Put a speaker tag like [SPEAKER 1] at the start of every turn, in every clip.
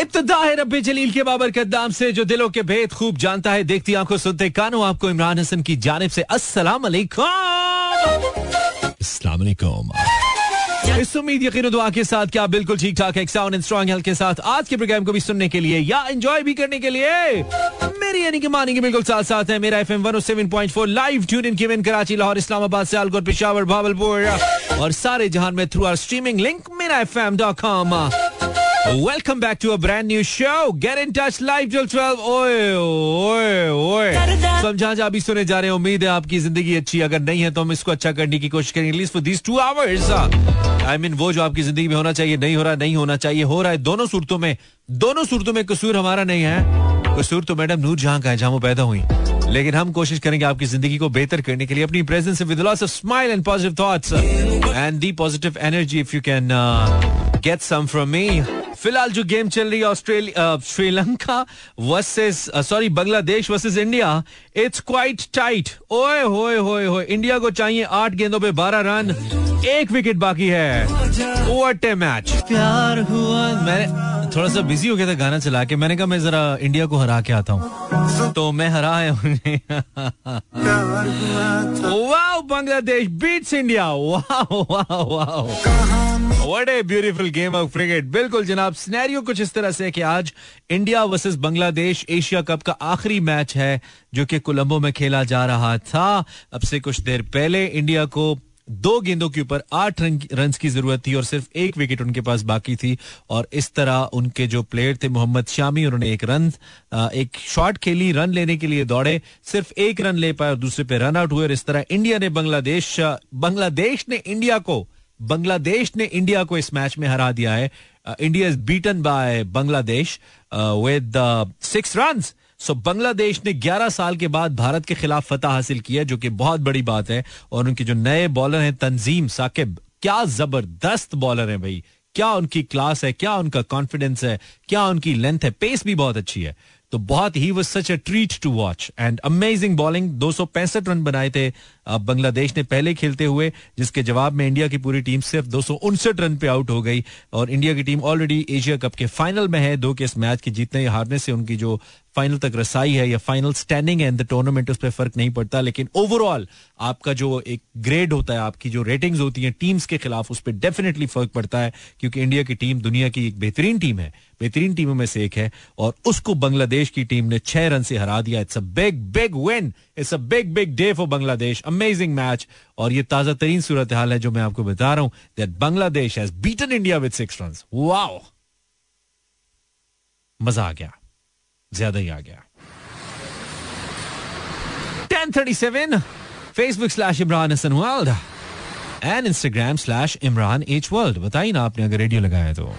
[SPEAKER 1] इब्तदा है रब्बे जलील के बाबर कद्दाम से जो दिलों के भेद खूब जानता है। देखती आँखों सुनते कानों आपको इमरान हसन की जानब से अस्सलाम वालेकुम इस उम्मीद यकीन दुआ के साथ क्या बिल्कुल ठीक ठाक एक साउंड एंड स्ट्रॉन्ग हेल्थ के साथ आज के प्रोग्राम को भी सुनने के लिए या एंजॉय भी करने के लिए मेरी यानी कि मानी के बिल्कुल साथ साथ है। Mera FM 107.4 live tune in Kevin Karachi Lahore Islamabad Sialkot Peshawar Bahawalpur और सारे जहान में through our streaming link Mera FM dot com Welcome back to a brand new show. Get in touch, live till 12. ओए ओए ओए तो हम जहाँ सुने जा रहे हैं, उम्मीद है आपकी ज़िंदगी अच्छी। अगर नहीं है तो हम इसको अच्छा करने की कोशिश करेंगे। At least for these two hours I mean वो जो आपकी ज़िंदगी में होना चाहिए, नहीं हो रहा, नहीं होना चाहिए, हो रहा है। दोनों सूरतों में, दोनों सूरतों में कसूर हमारा नहीं है। कसूर तो मैडम नूर जहाँ का है, जहाँ वो पैदा हुई। लेकिन हम कोशिश करेंगे आपकी ज़िंदगी को बेहतर करने के लिए, अपनी presence with lots of smile and positive thoughts and the positive energy if you can get some from me फ़िलहाल जो गेम चल रही है Australia Sri Lanka versus sorry Bangladesh versus India it's quite tight ओए होए होए होए India को चाहिए आठ गेंदों पे बारह रन एक विकेट बाकी है। मैच प्यार हुआ। मैंने थोड़ा सा बिज़ी हो गया था गाना चला के। मैंने कहा मैं जरा इंडिया को हरा के आता हूँ। तो मैं हरा है wow Bangladesh beats India. Wow wow wow what a beautiful game of cricket बिल्कुल जनाब सिनेरियो कुछ इस तरह से कि आज India versus Bangladesh Asia cup का आखिरी मैच है, जो कि कोलंबो में खेला जा रहा था। अब से कुछ देर पहले इंडिया को दो गेंदों के ऊपर आठ रन की ज़रूरत थी और सिर्फ़ एक विकेट उनके पास बाकी थी और इस तरह उनके जो प्लेयर थे, मोहम्मद शामी, उन्होंने एक रन एक शॉट खेली रन लेने के लिए दौड़े। सिर्फ़ एक रन ले पाए और दूसरे पे रन आउट हुए और इस तरह इंडिया ने बांग्लादेश बांग्लादेश ने इंडिया को बांग्लादेश ने इंडिया को इस मैच में हरा दिया है। India is beaten by Bangladesh with six run so Bangladesh ने 11 साल के बाद भारत के खिलाफ फतह हासिल किया जो कि बहुत बड़ी बात है। और उनके जो नए बॉलर हैं, तंजीम साकिब, क्या ज़बरदस्त बॉलर है भाई। क्या उनकी क्लास है, क्या उनका कॉन्फिडेंस है, क्या उनकी लेंथ है। पेस भी बहुत अच्छी है। तो बहुत ही वो such a treat to watch and amazing bowling दो सौ पैंसठ रन बनाए थे बांग्लादेश ने पहले खेलते हुए, जिसके जवाब में इंडिया की पूरी टीम सिर्फ़ दो सौ उनसठ रन पे आउट हो गई। और इंडिया की टीम ऑलरेडी एशिया कप के फाइनल में है, दो के इस मैच के जीतने या हारने से उनकी जो फाइनल तक रसाई है या फाइनल स्टैंडिंग है इन द टूर्नामेंट उस पर फ़र्क नहीं पड़ता, लेकिन ओवरऑल आपका जो एक ग्रेड होता है, आपकी जो रेटिंग्स होती हैं टीम्स के खिलाफ उस पर डेफिनेटली फ़र्क पड़ता है, क्योंकि इंडिया की टीम दुनिया की एक बेहतरीन टीम है, बेहतरीन टीमों में से एक है, और उसको बांग्लादेश की टीम ने छह रन से हरा दिया। It's a big big win it's a big big day for Bangladesh amazing match और ये ताज़ा तरीन सूरत हाल है जो मैं आपको बता रहा हूँ that Bangladesh has beaten India with six run wow मज़ा आ गया। ज़्यादा ही आ गया। 1037 Facebook slash Imran Hasan world and Instagram slash Imran H world बताइए ना आपने अगर रेडियो लगाया तो।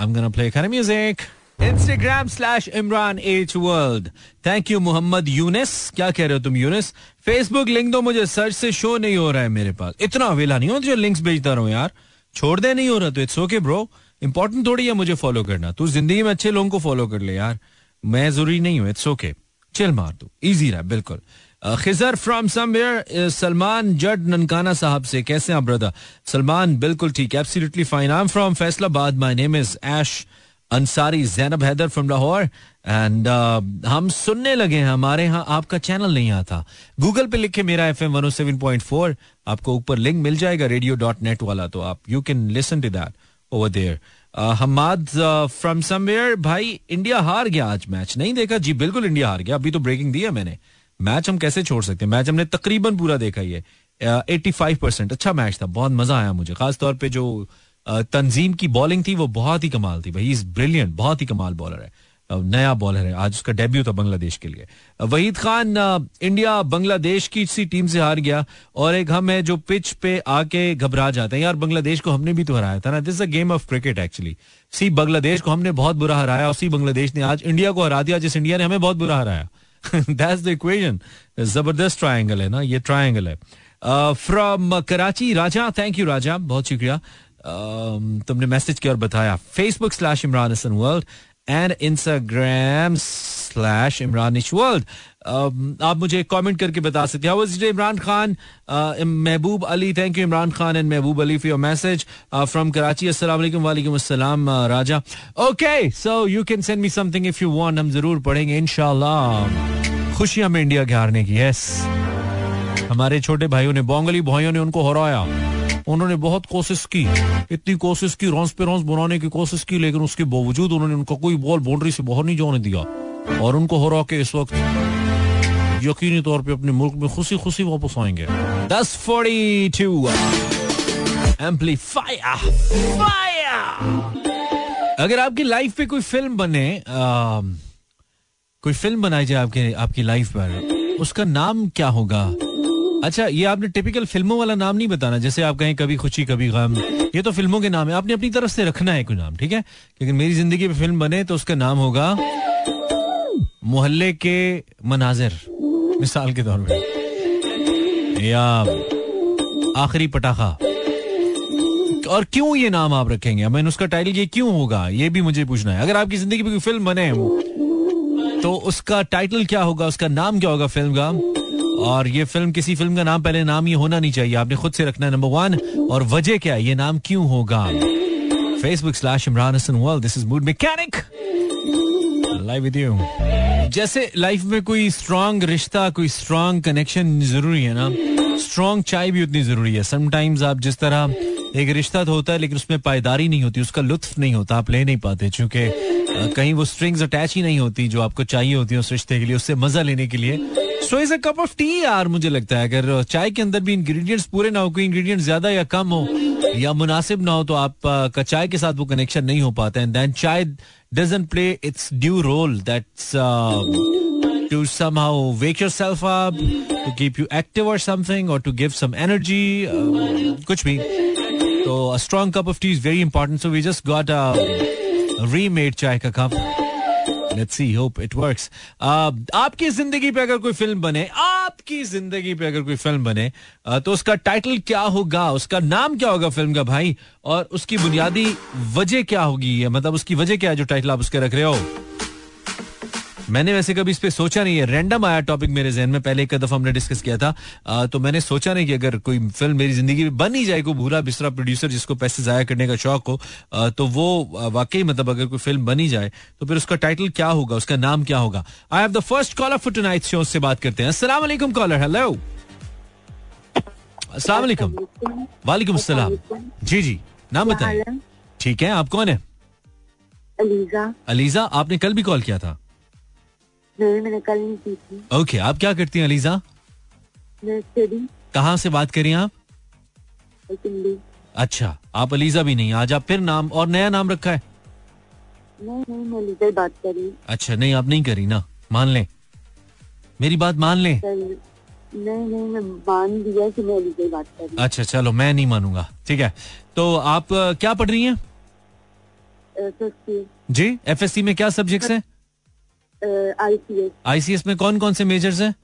[SPEAKER 1] I'm gonna play kind of music. Instagram slash Imran H World. Thank you Mohammad Younis क्या कह रहे हो तुम यूनिस फेसबुक लिंक दो मुझे सर्च से शो नहीं हो रहा है मेरे पास। इतना अवेला नहीं हो, जो लिंक्स भेजता रहो यार। छोड़ दे, नहीं हो रहा तो इट्स ओके ब्रो इंपॉर्टेंट थोड़ी है मुझे फॉलो करना। तू ज़िंदगी में अच्छे लोगों को फॉलो कर ले यार। मैं ज़रूरी नहीं हूँ इट्स ओके चिल मार दू इजी रहा, बिल्कुल। खिजर फ्रॉम समवेयर सलमान जड ननकाना साहब से। कैसे आप ब्रदर सलमान, बिल्कुल ठीक absolutely fine I am from Faisalabad my name is Aish Ansari Zainab Haider from Lahore and हम सुनने लगे हैं, हमारे यहाँ आपका चैनल नहीं आता गूगल पे लिखे मेरा F M one o seven point four आपको ऊपर लिंक मिल जाएगा रेडियो डॉट नेट वाला। तो आप you can listen to that over there Hammad from somewhere भाई इंडिया हार गया आज मैच नहीं देखा? जी, बिल्कुल इंडिया हार गया। अभी तो ब्रेकिंग दी है मैंने। मैच हम कैसे छोड़ सकते हैं? मैच हमने तकरीबन पूरा देखा है एट्टी फाइव परसेंट अच्छा मैच था। बहुत मज़ा आया मुझे। खासतौर पर जो तंजीम की बॉलिंग थी, वो बहुत ही कमाल थी भाई। इज़ ब्रिलियंट बहुत ही कमाल बॉलर है। नया बॉलर है, आज उसका डेब्यू था बांग्लादेश के लिए। वहीद खान इंडिया बांग्लादेश की सी टीम से हार गया और एक हम है जो पिच पे आके घबरा जाते हैं। यार बांग्लादेश को हमने भी तो हराया था ना। This a game of cricket actually see Bangladesh को हमने बहुत बुरा हराया और सी बांग्लादेश ने आज इंडिया को हरा दिया। जिस इंडिया ने हमें बहुत बुरा हराया। दैट्स द इक्वेशन ज़बरदस्त ट्रायंगल है ना, ये ट्रायंगल है। From Karachi, Raja thank you Raja, बहुत शुक्रिया। तुमने मैसेज किया और बताया। Facebook slash Imran Hasan world and Instagram slash Imran world आप मुझे कमेंट करके बता सकते हैं। Imran Khan Mahboob Ali thank you Imran Khan and Mahboob Ali for your message from Karachi अस्सलाम वालेकुम अस्सलाम Raja okay so you can send me something if you want हम ज़रूर पढ़ेंगे, इंशाल्लाह। खुशियाँ में इंडिया के हारने की यस हमारे छोटे भाइयों ने, बोंगली भाइयों ने उनको हराया। उन्होंने बहुत कोशिश की इतनी कोशिश की रॉन्स पे रॉन्स बनाने की कोशिश की लेकिन उसके बावजूद उन्होंने उनका कोई बॉल बाउंड्री से बाहर नहीं जाने दिया और उनको हरा के इस वक्त यकीनी तौर पे अपने मुल्क में खुशी खुशी वापस आएँगे। दस फोर्टी टू अगर आपकी लाइफ पे कोई फ़िल्म बने आ, कोई फ़िल्म बनाई जाए आपके आपकी लाइफ पर उसका नाम क्या होगा? अच्छा ये आपने टिपिकल फ़िल्मों वाला नाम नहीं बताना, जैसे आप कहें कभी खुशी, कभी गम, ये तो फ़िल्मों के नाम है। आपने अपनी तरफ़ से रखना है कोई नाम, ठीक है? लेकिन मेरी ज़िंदगी में फ़िल्म बने तो उसका नाम होगा मोहल्ले के मनाजिर, मिसाल के तौर पर या आखिरी पटाखा। और क्यों ये नाम आप रखेंगे? मैं उसका टाइटल ये क्यों होगा? ये भी मुझे पूछना है। अगर आपकी ज़िंदगी में कोई फ़िल्म बने तो उसका टाइटल क्या होगा? उसका नाम क्या होगा फ़िल्म का? और ये फ़िल्म किसी फ़िल्म का नाम पहले नाम ये होना नहीं चाहिए। आपने खुद से रखना है नंबर वन और वजह क्या है? ये नाम क्यों होगा? Facebook slash Imran Hasan world this is mood mechanic live with you जैसे लाइफ में कोई स्ट्रॉन्ग रिश्ता, कोई स्ट्रॉन्ग कनेक्शन ज़रूरी है ना? स्ट्रॉन्ग चाय भी उतनी ज़रूरी है। समटाइम्स आप जिस तरह एक रिश्ता तो होता है, लेकिन उसमें पायदारी नहीं होती, उसका लुत्फ नहीं होता, आप ले नहीं पाते क्योंकि कहीं वो स्ट्रिंग्स अटैच ही नहीं होती, जो आपको चाहिए होती है उस रिश्ते के लिए, उससे मज़ा लेने के लिए। So is a cup of tea यार मुझे लगता है अगर चाय के अंदर भी इंग्रेडिएंट्स पूरे ना हो कोई इंग्रेडिएंट ज़्यादा या कम हो या मुनासिब ना हो तो आप का चाय के साथ वो कनेक्शन नहीं हो पाता and then chai doesn't play its due role that's to somehow wake your up to keep you active और समथिंग और टू गिव सम एनर्जी कुछ भी तो a strong cup of tea is very important so we just got a remade चाय का cup Let's see hope it. Uh, आपकी ज़िंदगी पे अगर कोई फ़िल्म बने आपकी ज़िंदगी पे अगर कोई फ़िल्म बने uh, तो उसका टाइटल क्या होगा? उसका नाम क्या होगा फ़िल्म का भाई? और उसकी बुनियादी वजह क्या होगी मतलब उसकी वजह क्या है जो टाइटल आप उसके रख रहे हो? मैंने वैसे कभी इस पे सोचा नहीं है। रैंडम आया टॉपिक मेरे जहन में पहले एक दफ़ा हमने डिस्कस किया था। आ, तो मैंने सोचा नहीं कि अगर कोई फ़िल्म मेरी ज़िंदगी में बन ही जाए कोई भूरा बिस्तरा प्रोड्यूसर जिसको पैसे जाया करने का शौक हो आ, तो वो वाकई मतलब अगर कोई फ़िल्म बनी जाए तो फिर उसका टाइटल क्या होगा उसका नाम क्या होगा? I have the first caller for tonight show से बात करते हैं। अस्सलाम वालेकुम कॉलर हेलो अस्सलाम वालेकुम वालेकुम अस्सलाम जी जी. नाम बताएँ। ठीक है आप कौन है?
[SPEAKER 2] अलीजा।
[SPEAKER 1] अलीजा आपने कल भी कॉल किया था?
[SPEAKER 2] नहीं मैंने कल नहीं की थी।
[SPEAKER 1] ओके आप क्या करती हैं अलीजा? कहाँ से बात करी आप? अच्छा आप अलीजा भी नहीं आज आप फिर नाम और नया नाम रखा है?
[SPEAKER 2] नहीं नहीं मैं अलीजा ही बात कर
[SPEAKER 1] अच्छा नहीं आप नहीं करी ना मान लें। मेरी बात मान लें?
[SPEAKER 2] नहीं नहीं मैं मान दिया कि मैं अलीजा ही बात कर
[SPEAKER 1] अच्छा चलो मैं नहीं मानूँगा ठीक है। तो आप क्या पढ़ रही हैं? जी एफएससी में क्या सब्जेक्ट्स हैं?
[SPEAKER 2] आई सी एस
[SPEAKER 1] आईसीएस में कौन कौन से मेजर्स हैं?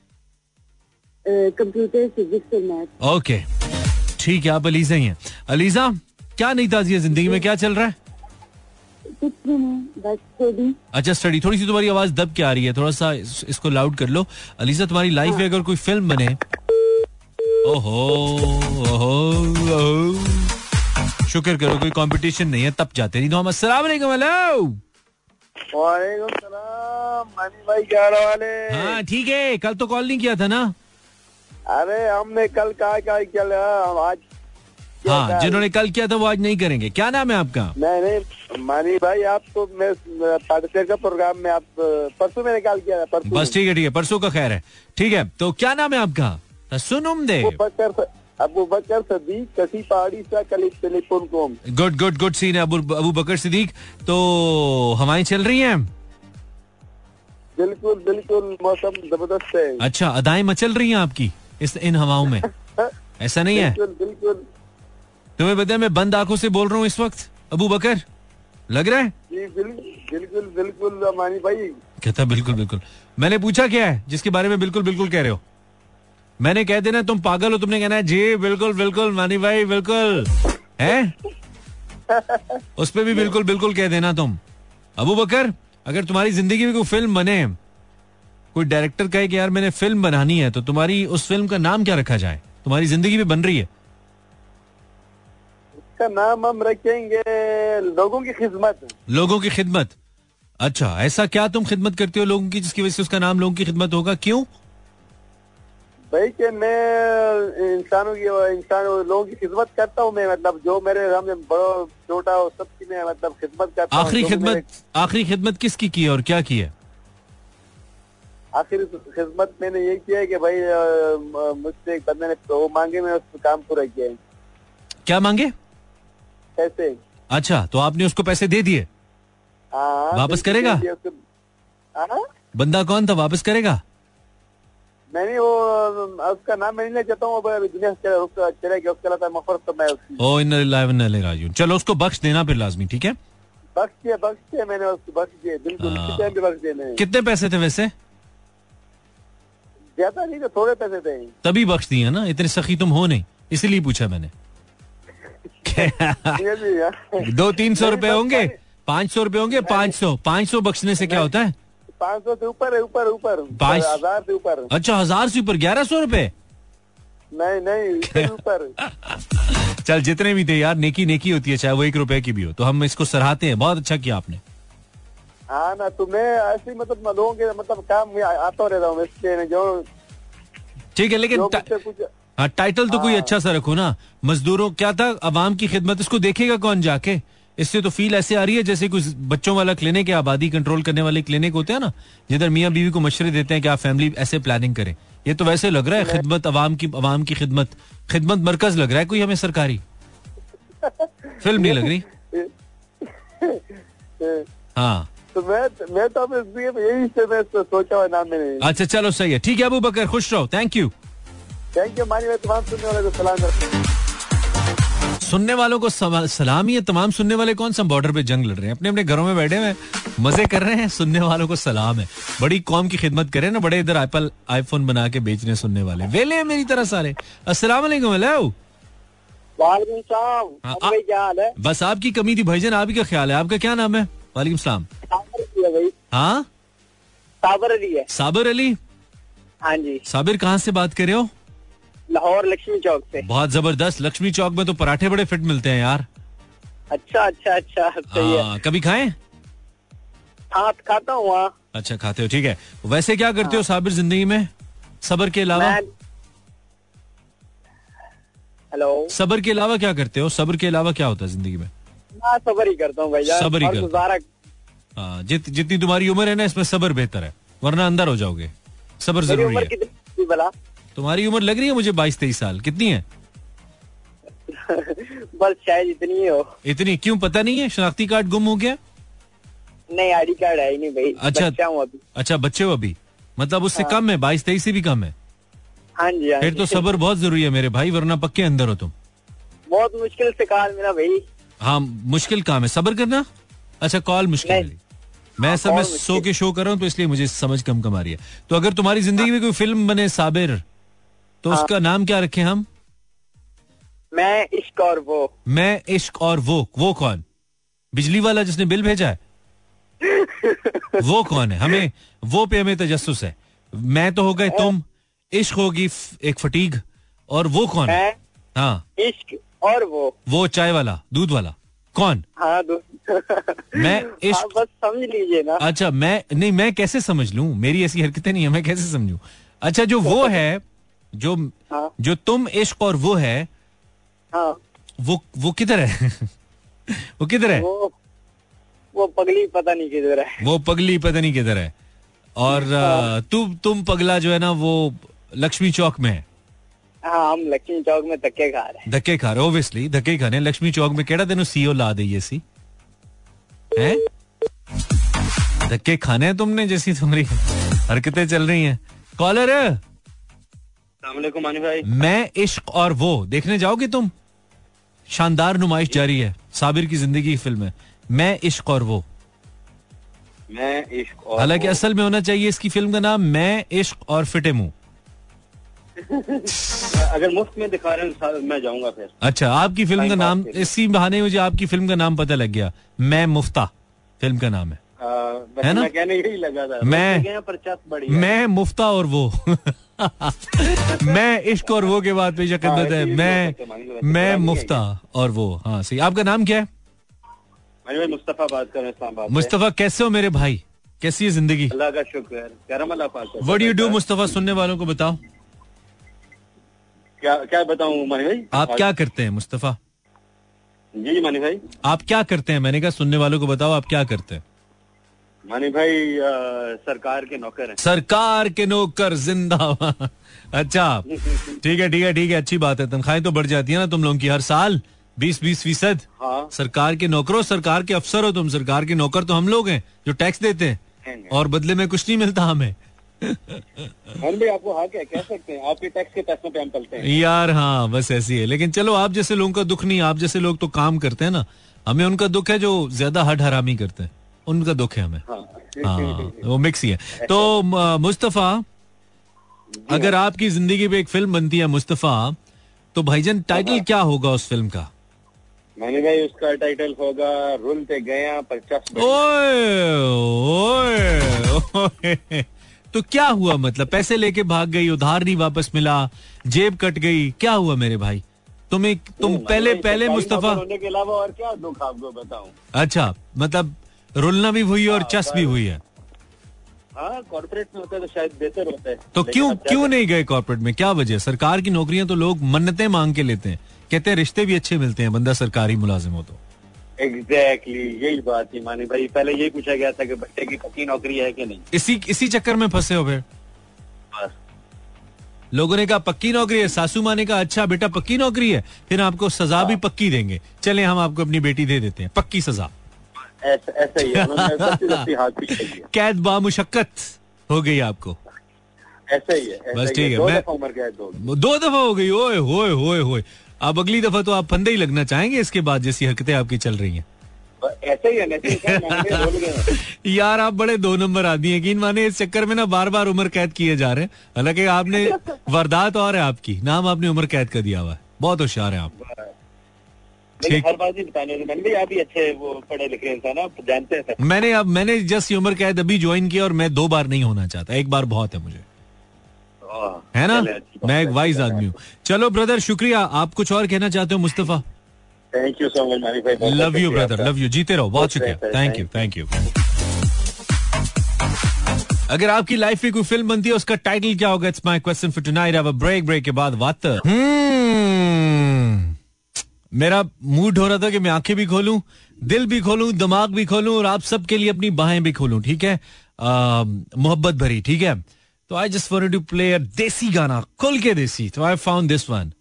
[SPEAKER 2] कंप्यूटर फिजिक्स और मैथ
[SPEAKER 1] ओके ठीक है आप अलीजा ही हैं। अलीजा क्या नहीं ताजी है ज़िंदगी में? क्या चल रहा है?
[SPEAKER 2] कुछ नहीं बस स्टडी
[SPEAKER 1] अच्छा स्टडी थोड़ी सी तुम्हारी आवाज़ दब के आ रही है थोड़ा सा इस, इसको लाउड कर लो। अलीजा तुम्हारी लाइफ में अगर कोई फ़िल्म बने। ओहो ओहो ओहो। शुक्र करो कोई कंपटीशन नहीं है तब जाते नहीं तो हम अस्सलाम वालेकुम हेलो
[SPEAKER 3] वालेकुम सलाम। मानी भाई क्या वाले।
[SPEAKER 1] हाँ ठीक है। कल तो कॉल नहीं किया था ना?
[SPEAKER 3] अरे हमने कल कहा हम आज
[SPEAKER 1] हाँ जिन्होंने कल किया था वो आज नहीं करेंगे। क्या नाम है आपका?
[SPEAKER 3] नहीं नहीं मानी भाई आप तो मैं पार्टिसिपेट का प्रोग्राम में आप परसों मैंने कॉल किया था परसों।
[SPEAKER 1] बस ठीक है ठीक है। परसों का खैर है। ठीक है तो क्या नाम है आपका? सुनुम दे
[SPEAKER 3] अबू बकर सदीक कसी पहाड़ी सा कली टेलीफोन को
[SPEAKER 1] गुड गुड गुड सीन है अबू बकर सिद्दीक। तो हवाएँ चल रही हैं?
[SPEAKER 3] बिल्कुल बिल्कुल मौसम ज़बरदस्त है।
[SPEAKER 1] अच्छा अदाएँ मचल रही हैं आपकी इस इन हवाओं में? ऐसा नहीं है?
[SPEAKER 3] बिल्कुल
[SPEAKER 1] तुम्हें पता है मैं बंद आँखों से बोल रहा हूँ इस वक्त अबू बकर लग रहा है?
[SPEAKER 3] जी बिल्कुल बिल्कुल मानी भाई।
[SPEAKER 1] कहता बिल्कुल बिल्कुल। मैंने पूछा क्या है जिसके बारे में बिल्कुल बिल्कुल कह रहे हो? मैंने कह देना तुम पागल हो तुमने कहना है जी बिल्कुल बिल्कुल मानी भाई बिल्कुल। है? उस पे भी बिल्कुल बिल्कुल कह देना तुम। अबू बकर अगर तुम्हारी ज़िंदगी में कोई फ़िल्म बने कोई डायरेक्टर कहे कि यार मैंने फ़िल्म बनानी है तो तुम्हारी उस फ़िल्म का नाम क्या रखा जाए? तुम्हारी ज़िंदगी भी बन रही है।
[SPEAKER 3] इसका नाम हम रखेंगे लोगों की खिदमत।
[SPEAKER 1] लोगों की खिदमत। अच्छा ऐसा क्या तुम खिदमत करते हो लोगों की जिसकी वजह से उसका नाम लोगों की खिदमत होगा? क्यों?
[SPEAKER 3] भाई कि मैं इंसानों की इंसान लोगों की खिदमत करता हूँ मैं मतलब जो मेरे सामने बड़ा छोटा हो सबकी मैं मतलब खिदमत करता हूँ।
[SPEAKER 1] आखिरी खिदमत आखिरी खिदमत किसकी की और क्या की है?
[SPEAKER 3] आखिर खिदमत मैंने ये किया है कि भाई मुझसे एक बंदे ने वो मांगे मैं उसको काम पूरा किया है।
[SPEAKER 1] क्या मांगे?
[SPEAKER 3] कैसे
[SPEAKER 1] अच्छा तो आपने उसको पैसे दे दिए?
[SPEAKER 3] हाँ
[SPEAKER 1] वापस करेगा?
[SPEAKER 3] हाँ?
[SPEAKER 1] बंदा कौन था? वापस करेगा?
[SPEAKER 3] मैंने वो उसका नाम मैं नहीं चाहता हूँ दुनिया चला गया उसका तो मैं
[SPEAKER 1] ओ इन राजू चलो उसको बख्श देना फिर लाजमी ठीक है
[SPEAKER 3] बख्श दिया बख्श दिया मैंने उसको बख्श दिया बिल्कुल
[SPEAKER 1] हाँ।
[SPEAKER 3] बख्श दिए मैंने
[SPEAKER 1] कितने पैसे थे वैसे
[SPEAKER 3] ज़्यादा नहीं तो थोड़े पैसे थे
[SPEAKER 1] तभी बख्श दिए ना इतने सखी तुम हो नहीं इसीलिए पूछा मैंने। दो तीन सौ
[SPEAKER 3] नहीं,
[SPEAKER 1] रुपए होंगे
[SPEAKER 3] नहीं।
[SPEAKER 1] पाँच सौ रुपए होंगे पाँच सौ पाँच सौ बख्शने से क्या होता है
[SPEAKER 3] पाँच सौ से ऊपर है ऊपर ऊपर।
[SPEAKER 1] पाँच-
[SPEAKER 3] हज़ार से ऊपर।
[SPEAKER 1] अच्छा हज़ार से ऊपर ग्यारह सौ रुपए?
[SPEAKER 3] नहीं नहीं ऊपर।
[SPEAKER 1] चल जितने भी थे यार नेकी नेकी होती है चाहे वो एक रुपए की भी हो। तो हम इसको सराहते हैं। बहुत अच्छा किया आपने।
[SPEAKER 3] हाँ ना तो मैं ऐसे मतलब लोगों के मतलब काम में आता रहता हूँ इसलिए जो
[SPEAKER 1] ठीक है लेकिन हाँ टाइटल तो कोई अच्छा सा रखो ना। मजदूरों क्या था? अवाम की खिदमत इसको देखेगा कौन जाके? इससे तो फील ऐसे आ रही है जैसे कुछ बच्चों वाला क्लिनिक या आबादी कंट्रोल करने वाले क्लिनिक होते हैं ना जिधर मियाँ बीवी को मशवरे देते हैं कि आप फैमिली ऐसे प्लानिंग करें। ये तो वैसे लग रहा है खिदमत अवाम की अवाम की खिदमत। खिदमत मरकज लग रहा है कोई हमें सरकारी? फ़िल्म नहीं लग रही? हाँ।
[SPEAKER 3] तो मैं मैं तो यही से मैं सोचा हुआ नाम मैंने।
[SPEAKER 1] अच्छा चलो सही है। ठीक है अबू बकर खुश रहो। थैंक यू
[SPEAKER 3] थैंक यू मानी तमाम सुनने वाले को सलाम करता
[SPEAKER 1] सुनने वालों को सलाम ही है। तमाम सुनने वाले कौन सा? बॉर्डर पे जंग लड़ रहे हैं। अपने अपने घरों में बैठे हुए मज़े कर रहे हैं। सुनने वालों को सलाम है। बड़ी कौम की खिदमत करें ना। बड़े इधर एप्पल आईफोन बना के बेच रहे हैं सुनने वाले। वेले हैं मेरी तरह सारे।
[SPEAKER 3] सलाम।
[SPEAKER 1] हाँ, बस आपकी कमी थी भाईजान। आप ही का ख्याल है? आपका क्या नाम है? वालेकुम सलाम।
[SPEAKER 3] है
[SPEAKER 1] हाँ?
[SPEAKER 3] साबर अली है।
[SPEAKER 1] साबिर अली?
[SPEAKER 3] हाँ जी।
[SPEAKER 1] साबिर कहाँ से बात कर रहे हो?
[SPEAKER 3] लाहौर लक्ष्मी चौक से।
[SPEAKER 1] बहुत ज़बरदस्त। लक्ष्मी चौक में तो पराठे बड़े फिट मिलते हैं यार।
[SPEAKER 3] अच्छा अच्छा अच्छा सही है।
[SPEAKER 1] हाँ, कभी खाएँ?
[SPEAKER 3] हाँ खाता हूँ
[SPEAKER 1] अच्छा खाते हो ठीक है। वैसे क्या करते हो साबिर ज़िंदगी में? सबर के अलावा?
[SPEAKER 3] हेलो?
[SPEAKER 1] सबर के अलावा क्या करते हो? सबर के अलावा क्या होता है ज़िंदगी में?
[SPEAKER 3] सबर ही करता हूँ भाई यार
[SPEAKER 1] सबर ही करते हो। हाँ, जित, जितनी तुम्हारी उम्र है ना इसमें सबर बेहतर है वरना अंदर हो जाओगे। सबर ज़रूरी है। तुम्हारी उम्र लग रही है मुझे बाईस तेईस साल? कितनी है?
[SPEAKER 3] बस शायद इतनी ही। हो
[SPEAKER 1] इतनी? क्यों पता नहीं है? शनाख्ती कार्ड गुम हो गया?
[SPEAKER 3] नहीं आईडी कार्ड है ही नहीं भाई।
[SPEAKER 1] अच्छा।
[SPEAKER 3] बच्चा हूँ अभी।
[SPEAKER 1] अच्छा बच्चे हो अभी? मतलब उससे हाँ। कम है? बाईस तेईस से भी कम है?
[SPEAKER 3] हाँ जी हाँ
[SPEAKER 1] फिर तो सबर बहुत ज़रूरी है मेरे भाई वरना पक्के अंदर हो तुम।
[SPEAKER 3] बहुत मुश्किल से कॉल मिला भाई।
[SPEAKER 1] हाँ मुश्किल काम है। सबर करना? अच्छा कॉल मुश्किल। मिली मैं असल में
[SPEAKER 3] call मुश्किल।
[SPEAKER 1] सो के शो कर रहा हूँ तो इसलिए मुझे समझ कम कम आ रही है। तो अगर तुम्हारी ज़िंदगी में कोई फ़िल्म बने साबिर तो
[SPEAKER 3] हाँ।
[SPEAKER 1] उसका नाम क्या रखें हम?
[SPEAKER 3] मैं इश्क और वो।
[SPEAKER 1] मैं इश्क और वो। वो कौन? बिजली वाला जिसने बिल भेजा है? वो कौन है? हमें वो पे हमें तजस्सुस है। मैं तो हो गए तुम। इश्क होगी एक फटीग। और वो कौन है? हाँ।
[SPEAKER 3] इश्क और वो।
[SPEAKER 1] वो चाय वाला दूध वाला। कौन?
[SPEAKER 3] हाँ
[SPEAKER 1] मैं
[SPEAKER 3] हाँ,
[SPEAKER 1] इश्क
[SPEAKER 3] बस समझ लीजिए ना।
[SPEAKER 1] अच्छा मैं नहीं मैं कैसे समझ लू? मेरी ऐसी हरकतें नहीं है मैं कैसे समझू? अच्छा जो वो है जो
[SPEAKER 3] हाँ।
[SPEAKER 1] जो तुम इश्क और वो है
[SPEAKER 3] हाँ।
[SPEAKER 1] वो वो किधर है? वो किधर है?
[SPEAKER 3] वो वो पगली पता नहीं किधर है।
[SPEAKER 1] वो पगली पता नहीं किधर है। और अ, तू तुम पगला जो है ना वो लक्ष्मी चौक में है।
[SPEAKER 3] हाँ हम लक्ष्मी चौक में धक्के खा रहे
[SPEAKER 1] धक्के खा रहे ओबियसली धक्के खाने लक्ष्मी चौक में केड़ा तेन सीओ ला दई सी? हैं? धक्के खाने हैं तुमने जैसी तुम्हारी हरकतें चल रही हैं। कॉलर!
[SPEAKER 3] हैं भाई।
[SPEAKER 1] मैं इश्क और वो देखने जाओगे तुम? शानदार नुमाइश जारी है साबिर की ज़िंदगी की फ़िल्म है। मैं इश्क और वो।
[SPEAKER 3] मैं इश्क और
[SPEAKER 1] हालाँकि असल में होना चाहिए इसकी फ़िल्म का नाम मैं इश्क और फिटे मुँह।
[SPEAKER 3] अगर मुफ़्त में दिखा रहे हैं मैं जाऊँगा फिर।
[SPEAKER 1] अच्छा आपकी फ़िल्म का नाम। इसी बहाने मुझे आपकी फ़िल्म का नाम पता लग गया। मैं मुफ्ता फ़िल्म का नाम है। आ, है ना?
[SPEAKER 3] मैं कहने यही लगा था।
[SPEAKER 1] मैं-। मैं मुफ्ता और वो। मैं इश्क और वो के बाद पेश खिदमत है मैं
[SPEAKER 3] हो हैं, वैसे
[SPEAKER 1] मैं मुफ्ता और वो हाँ सही। आपका नाम क्या है?
[SPEAKER 3] मुस्तफ़ा बात कर रहे हैं।
[SPEAKER 1] मुस्तफ़ा कैसे हो मेरे भाई? कैसी है ज़िंदगी?
[SPEAKER 3] अल्लाह का शुक्र करम अल्लाह पाक का।
[SPEAKER 1] वट यू डू मुस्तफ़ा सुनने वालों को बताओ।
[SPEAKER 3] क्या क्या बताऊँ मानी भाई?
[SPEAKER 1] आप क्या करते हैं मुस्तफ़ा?
[SPEAKER 3] जी मानी भाई।
[SPEAKER 1] आप क्या करते हैं? मैंने कहा सुनने वालों को बताओ आप क्या करते हैं?
[SPEAKER 3] मानी भाई अ, सरकार के नौकर हैं।
[SPEAKER 1] सरकार के नौकर ज़िंदा अच्छा ठीक है ठीक है ठीक है अच्छी बात है तनख्वाहें तो बढ़ जाती है ना तुम लोगों की हर साल बीस बीस फ़ीसद।
[SPEAKER 3] हाँ।
[SPEAKER 1] सरकार के नौकरों सरकार के अफसर हो तुम सरकार के नौकर तो हम लोग हैं जो टैक्स देते हैं
[SPEAKER 3] हैं।
[SPEAKER 1] और बदले में कुछ नहीं मिलता हमें।
[SPEAKER 3] हम भी आपको हाँ क्या कह सकते हैं आपके टैक्स के पैसों पे हम पलते हैं।
[SPEAKER 1] यार हाँ बस ऐसी है लेकिन चलो आप जैसे लोगों का दुख नहीं आप जैसे लोग तो काम करते हैं ना हमें उनका दुख है जो ज़्यादा हट हरामी करते हैं। उनका दुख है हमें।
[SPEAKER 3] हाँ।
[SPEAKER 1] हाँ वो मिक्स ही है। तो मुस्तफ़ा अगर आपकी ज़िंदगी पे एक फ़िल्म बनती है मुस्तफ़ा तो भाईजन टाइटल क्या होगा उस फ़िल्म का?
[SPEAKER 3] मैंने भाई उसका टाइटल होगा रुलते गया
[SPEAKER 1] ओए ओए तो क्या हुआ मतलब? पैसे लेके भाग गई उधार नहीं वापस मिला जेब कट गई क्या हुआ मेरे भाई? तुम्हें तुम पहले पहले मुस्तफ़ा
[SPEAKER 3] होने के अलावा और क्या दुख आपको बताऊँ?
[SPEAKER 1] अच्छा मतलब रुलना भी हुई है और चस भी हुई है।
[SPEAKER 3] हाँ कॉर्पोरेट में होता है तो शायद बेहतर होता है।
[SPEAKER 1] तो क्यों
[SPEAKER 3] क्यों
[SPEAKER 1] नहीं गए कॉर्पोरेट में? क्या वजह सरकार की नौकरियाँ तो लोग मन्नतें मांग के लेते हैं। कहते हैं रिश्ते भी अच्छे मिलते हैं बंदा सरकारी मुलाजिम हो तो।
[SPEAKER 3] एग्जैक्टली यही बात थी मानी भाई। पहले यही पूछा गया था कि बच्चे की पक्की नौकरी है कि नहीं?
[SPEAKER 1] इसी इसी चक्कर में फंसे हो फिर। लोगों ने कहा पक्की नौकरी है सासू माँ ने कहा अच्छा बेटा पक्की नौकरी है फिर आपको सजा भी पक्की देंगे। चले हम आपको अपनी बेटी दे देते हैं पक्की सजा।
[SPEAKER 3] ऐसा ही है।
[SPEAKER 1] कैद बामुशक्कत हो गई आपको।
[SPEAKER 3] ऐसा ही है
[SPEAKER 1] बस ठीक है,
[SPEAKER 3] दो
[SPEAKER 1] मैं-
[SPEAKER 3] दफ़ा हो गई।
[SPEAKER 1] दो दफ़ा हो गई ओए होए होए होए। अब अगली दफ़ा तो आप फंदे ही लगना चाहेंगे इसके बाद जैसी हरकतें आपकी चल रही हैं।
[SPEAKER 3] ऐसा ही है तो
[SPEAKER 1] यार आप बड़े दो नंबर आदमी हैं यकीन माने इस चक्कर में ना बार बार उम्र कैद किए जा रहे हैं। हालाँकि आपने वारदात और है आपकी। नाम आपने उम्र कैद का दिया हुआ है। बहुत होशियार है आप।
[SPEAKER 3] हर बात ही बताने मैंने भी आप भी अच्छे वो पढ़े लिखे इंसान आप जानते हैं सब।
[SPEAKER 1] मैंने अब मैंने जस्ट ये उम्र कैद अभी ज्वाइन किया और मैं दो बार नहीं होना चाहता। एक बार बहुत है मुझे।
[SPEAKER 3] हाँ,
[SPEAKER 1] है ना? मैं एक वाइज आदमी हूँ। चलो ब्रदर शुक्रिया। आप कुछ और कहना चाहते हो
[SPEAKER 3] Mustafa? Thank you so much Mani भाई love
[SPEAKER 1] you
[SPEAKER 3] brother
[SPEAKER 1] love you जीते रहो बहुत शुक्रिया। थैंक यू थैंक यू अगर आपकी लाइफ में कोई फ़िल्म बनती है उसका टाइटल क्या होगा? It's my question for tonight have a break break के बाद हम्म। मेरा मूड हो रहा था कि मैं आँखें भी खोलूं, दिल भी खोलूं, दिमाग भी खोलूं और आप सबके लिए अपनी बाहें भी खोलूं, ठीक है? मोहब्बत भरी, ठीक है? तो I just wanted to play desi गाना, खुल के देसी तो I found this one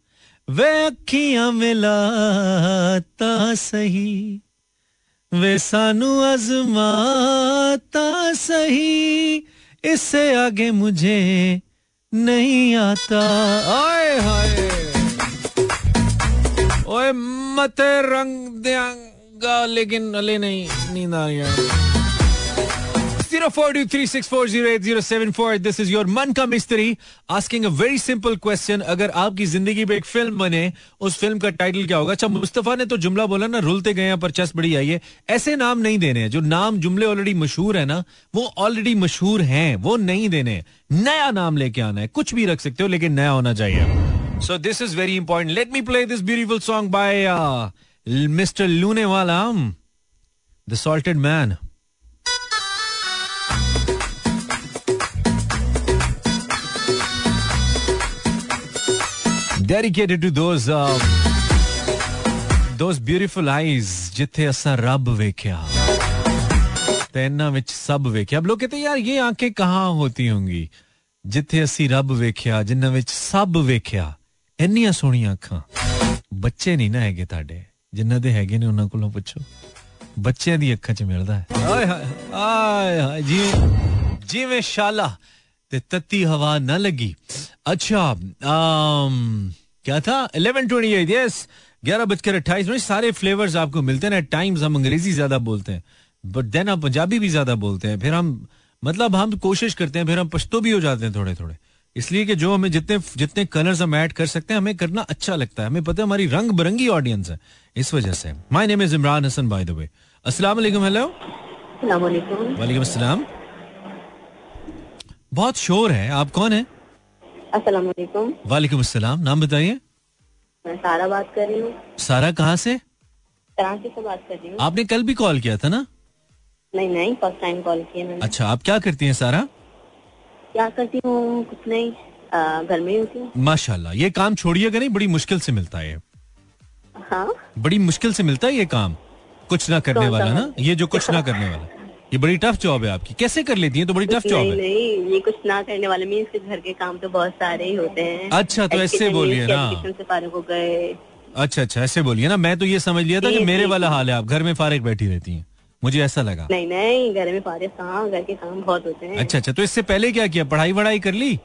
[SPEAKER 1] way अखियाँ मिलाता सही वे सानू आजमाता सही, इससे आगे मुझे नहीं आता। आए, हाय। ओए मत रंग देंगा, लेकिन अले नहीं, नींद आ रही है. This is your मन का मिस्त्री, asking a very simple question. अगर आपकी ज़िंदगी पे एक फ़िल्म बने, उस फ़िल्म का टाइटल क्या होगा अच्छा मुस्तफ़ा ने तो जुमला बोला ना, रुलते गए हैं, पर चस बड़ी आई है ऐसे नाम नहीं देने हैं, जो नाम जुमले ऑलरेडी मशहूर है ना, वो ऑलरेडी मशहूर हैं, वो नहीं देने। नया नाम लेके आना है, कुछ भी रख सकते हो, लेकिन नया होना चाहिए so this is very important let me play this beautiful song by mister लूने वाला the salted man dedicated to those uh, those beautiful eyes ਜਿੱਥੇ ਅਸਾਂ ਰੱਬ ਵੇਖਿਆ ਤੇ ਇਹਨਾਂ ਵਿੱਚ ਸਭ ਵੇਖਿਆ अब लोग कहते हैं, यार ये आंखें कहाँ होती होंगी ਜਿੱਥੇ ਅਸੀਂ ਰੱਬ ਵੇਖਿਆ ਜਿਨ੍ਹਾਂ ਵਿੱਚ ਸਭ ਵੇਖਿਆ ਇੰਨੀਆਂ ਸੋਹਣੀਆਂ ਅੱਖਾਂ ਬੱਚੇ ਨਹੀਂ ਨਾ ਹੈਗੇ ਤੁਹਾਡੇ ਜਿਨ੍ਹਾਂ ਦੇ ਹੈਗੇ ਨੇ ਉਹਨਾਂ ਕੋਲੋਂ ਪੁੱਛੋ ਬੱਚਿਆਂ ਦੀ ਅੱਖਾਂ 'ਚ ਮਿਲਦਾ ਹੈ ਆਏ ਹਾਏ ਆਏ ਹਾਏ ਜਿਵੇਂ ਜਿਵੇਂ ਸ਼ਾਲਾ ਤੇ ਤੱਤੀ ਹਵਾ ਨਾ ਲੱਗੀ अच्छा um, क्या था 1128 यस ग्यारह बजकर अट्ठाईस मिनट सारे फ्लेवर्स आपको मिलते हैं ना टाइम्स हम अंग्रेजी ज्यादा बोलते हैं बट देन हम पंजाबी भी ज्यादा बोलते हैं फिर हम मतलब हम कोशिश करते हैं फिर हम पश्तो भी हो जाते हैं थोड़े थोड़े इसलिए कि जो हमें जितने जितने कलर्स हम ऐड कर सकते हैं हमें करना अच्छा लगता है। हमें पता है हमारी रंग बिरंगी ऑडियंस है इस वजह से। My name is Imran Hasan by the way अस्सलाम वालेकुम हेलो
[SPEAKER 2] अस्सलामुअलैकुम
[SPEAKER 1] वालेकुम अस्सलाम बहुत शोर है। आप कौन है?
[SPEAKER 2] अस्सलामुअलैकुम
[SPEAKER 1] वालेकुम अस्सलाम नाम बताइए।
[SPEAKER 2] मैं सारा बात कर रही हूँ।
[SPEAKER 1] सारा कहाँ से?
[SPEAKER 2] कराची से बात कर रही हूँ?
[SPEAKER 1] आपने कल भी कॉल किया था ना?
[SPEAKER 2] नहीं नहीं फ़र्स्ट टाइम कॉल किया मैंने।
[SPEAKER 1] अच्छा आप क्या करती हैं सारा?
[SPEAKER 2] क्या करती हूँ? कुछ नहीं। घर में होती हूँ।
[SPEAKER 1] माशाल्लाह ये काम छोड़िएगा नहीं बड़ी मुश्किल से मिलता है
[SPEAKER 2] हाँ?
[SPEAKER 1] बड़ी मुश्किल से मिलता है ये काम? कुछ ना करने वाला ना? ये जो कुछ ना करने वाला। ये बड़ी टफ जॉब है आपकी। कैसे कर लेती है? तो बड़ी टफ जॉब
[SPEAKER 2] नहीं
[SPEAKER 1] है।
[SPEAKER 2] नहीं ये कुछ ना करने वाले मीन्स के घर के काम तो बहुत सारे ही होते हैं।
[SPEAKER 1] अच्छा, तो ऐसे बोलिए ना।
[SPEAKER 2] हो
[SPEAKER 1] अच्छा अच्छा ऐसे बोलिए ना। मैं तो ये समझ लिया था कि मेरे वाला हाल है। आप घर में फारिग बैठी रहती हैं। मुझे ऐसा लगा।
[SPEAKER 2] नहीं नहीं घर में फारिग कहाँ घर के काम बहुत होते हैं।
[SPEAKER 1] अच्छा अच्छा तो इससे पहले क्या किया? पढ़ाई वढ़ाई कर ली?